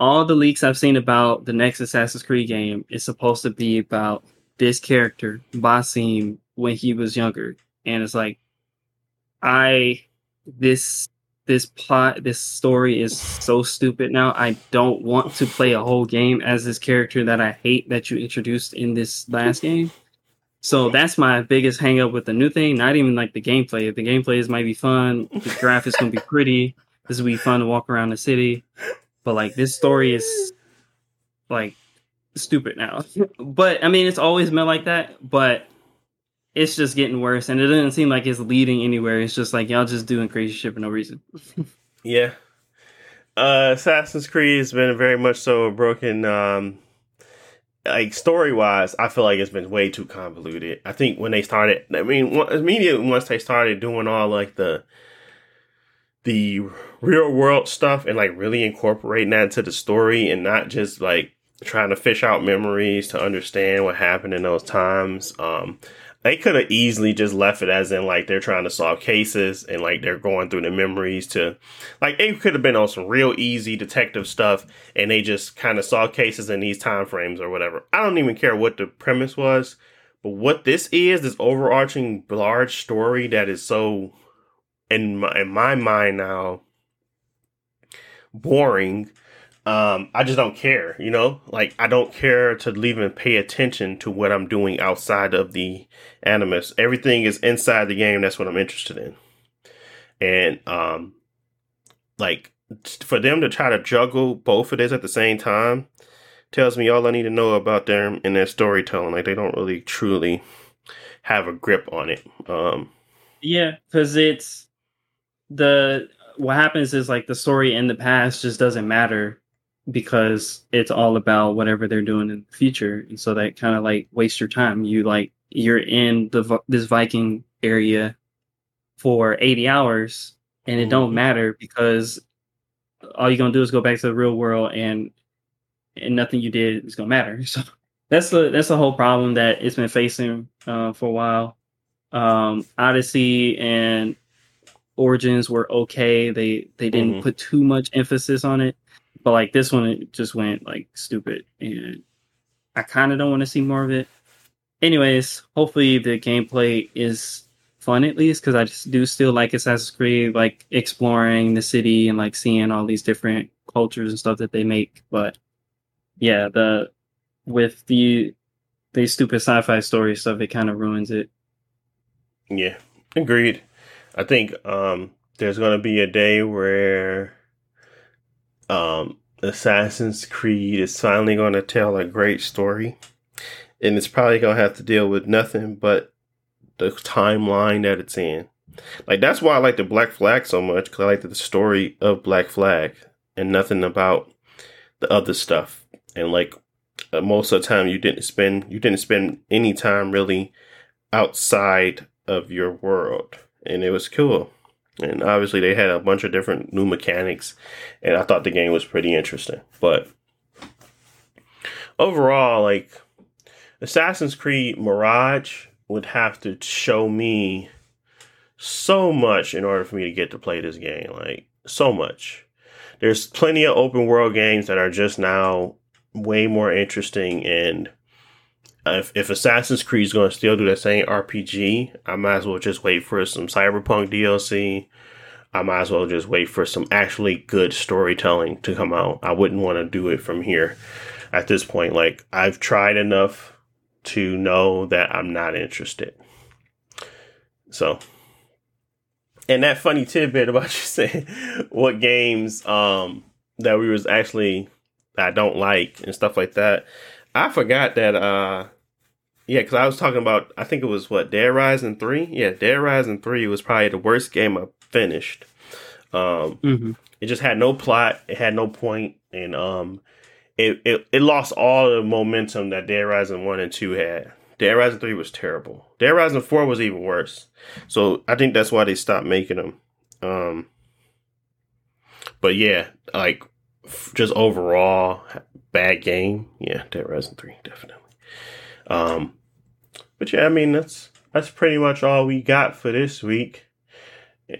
all the leaks I've seen about the next Assassin's Creed game is supposed to be about this character, Basim, when he was younger. And it's like I this this plot this story is so stupid now. I don't want to play a whole game as this character that I hate that you introduced in this last game. So that's my biggest hang up with the new thing. Not even like the gameplay. The gameplay is might be fun. The graphics gonna be pretty. This will be fun to walk around the city. But like this story is like stupid now. but I mean it's always meant like that, but it's just getting worse and it doesn't seem like it's leading anywhere. It's just like y'all just doing crazy shit for no reason. Yeah. Uh, Assassin's Creed has been very much so broken, um, like story wise. I feel like it's been way too convoluted. I think when they started, I mean, immediately once they started doing all like the the real world stuff and like really incorporating that into the story and not just like trying to fish out memories to understand what happened in those times. Um, they could have easily just left it as in like they're trying to solve cases and like they're going through the memories to like it could have been on some real easy detective stuff and they just kind of solve cases in these time frames or whatever. I don't even care what the premise was, but what this is, this overarching large story that is so in my, in my mind now boring um i just don't care you know? Like i don't care to even pay attention to what i'm doing outside of the animus. Everything is inside the game that's what i'm interested in. And um like for them to try to juggle both of this at the same time tells me all i need to know about them and their storytelling. Like they don't really truly have a grip on it. Um Yeah, because it's the what happens is like the story in the past just doesn't matter because it's all about whatever they're doing in the future, and so that kind of like waste your time. You like you're in the this Viking area for eighty hours, and it don't Mhm. matter because all you're gonna do is go back to the real world, and and nothing you did is gonna matter. So that's the that's the whole problem that it's been facing uh, for a while um odyssey and origins were okay they they didn't Mhm. put too much emphasis on it but like this one it just went like stupid and i kind of don't want to see more of it anyways hopefully the gameplay is fun at least because i just do still like assassin's creed like exploring the city and like seeing all these different cultures and stuff that they make but yeah the with the the stupid sci-fi story stuff it kind of ruins it Yeah, agreed. I think um, there's going to be a day where um, Assassin's Creed is finally going to tell a great story, and it's probably going to have to deal with nothing but the timeline that it's in. Like that's why I like the Black Flag so much because I like the story of Black Flag and nothing about the other stuff. And like uh, most of the time, you didn't spend you didn't spend any time really outside of your world, and it was cool. And obviously, they had a bunch of different new mechanics, and I thought the game was pretty interesting. But overall, like Assassin's Creed Mirage would have to show me so much in order for me to get to play this game. Like so much. There's plenty of open world games that are just now way more interesting and if, if Assassin's Creed is going to still do that same RPG, I might as well just wait for some Cyberpunk DLC. I might as well just wait for some actually good storytelling to come out. I wouldn't want to do it from here at this point. Like, I've tried enough to know that I'm not interested. So, and that funny tidbit about you saying what games um that we was actually I don't like and stuff like that. I forgot that uh yeah, because I was talking about I think it was what Dead Rising three. Yeah, Dead Rising three was probably the worst game I finished. Um, mm-hmm. it just had no plot. It had no point, and um, it it, it lost all the momentum that Dead Rising one and two had. Dead Rising three was terrible. Dead Rising four was even worse. So I think that's why they stopped making them. Um, but yeah, like f- just overall bad game. Yeah, Dead Rising three definitely. Um, but yeah, I mean that's that's pretty much all we got for this week.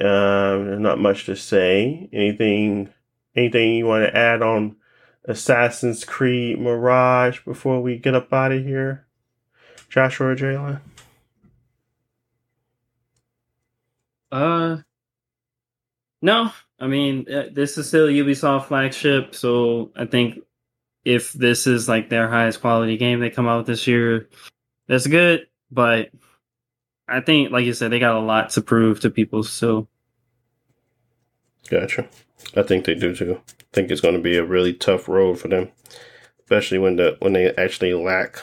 Um, not much to say. Anything, anything you want to add on Assassin's Creed Mirage before we get up out of here? Joshua or Jalen? Uh, no. I mean, uh, this is still Ubisoft flagship, so I think if this is like their highest quality game they come out this year, that's good. But I think, like you said, they got a lot to prove to people. So, gotcha. I think they do too. I think it's going to be a really tough road for them, especially when the when they actually lack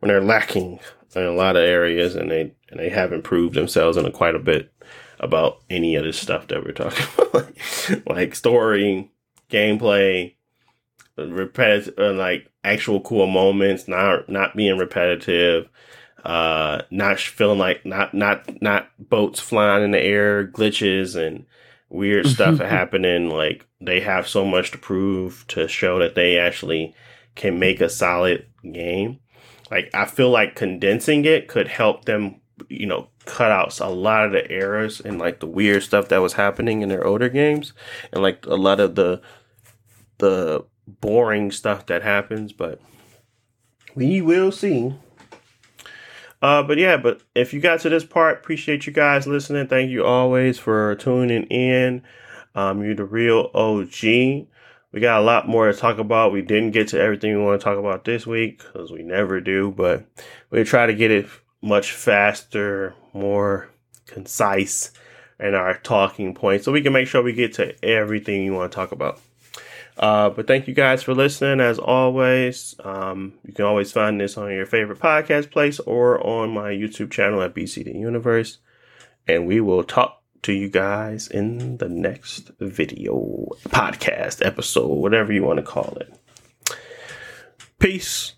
when they're lacking in a lot of areas and they and they haven't proved themselves in a quite a bit about any of this stuff that we're talking about, like, like story, gameplay, repetitive, uh, like actual cool moments, not not being repetitive, uh, not feeling like not not not boats flying in the air, glitches and weird stuff happening. Like they have so much to prove to show that they actually can make a solid game. Like I feel like condensing it could help them, you know, cut out a lot of the errors and like the weird stuff that was happening in their older games and like a lot of the the boring stuff that happens, but we will see. Uh, but yeah, but if you got to this part, appreciate you guys listening. Thank you always for tuning in. Um, you're the real OG. We got a lot more to talk about. We didn't get to everything we want to talk about this week because we never do, but we try to get it much faster, more concise in our talking points so we can make sure we get to everything you want to talk about. Uh, but thank you guys for listening. As always, um, you can always find this on your favorite podcast place or on my YouTube channel at BCD Universe. And we will talk to you guys in the next video, podcast, episode, whatever you want to call it. Peace.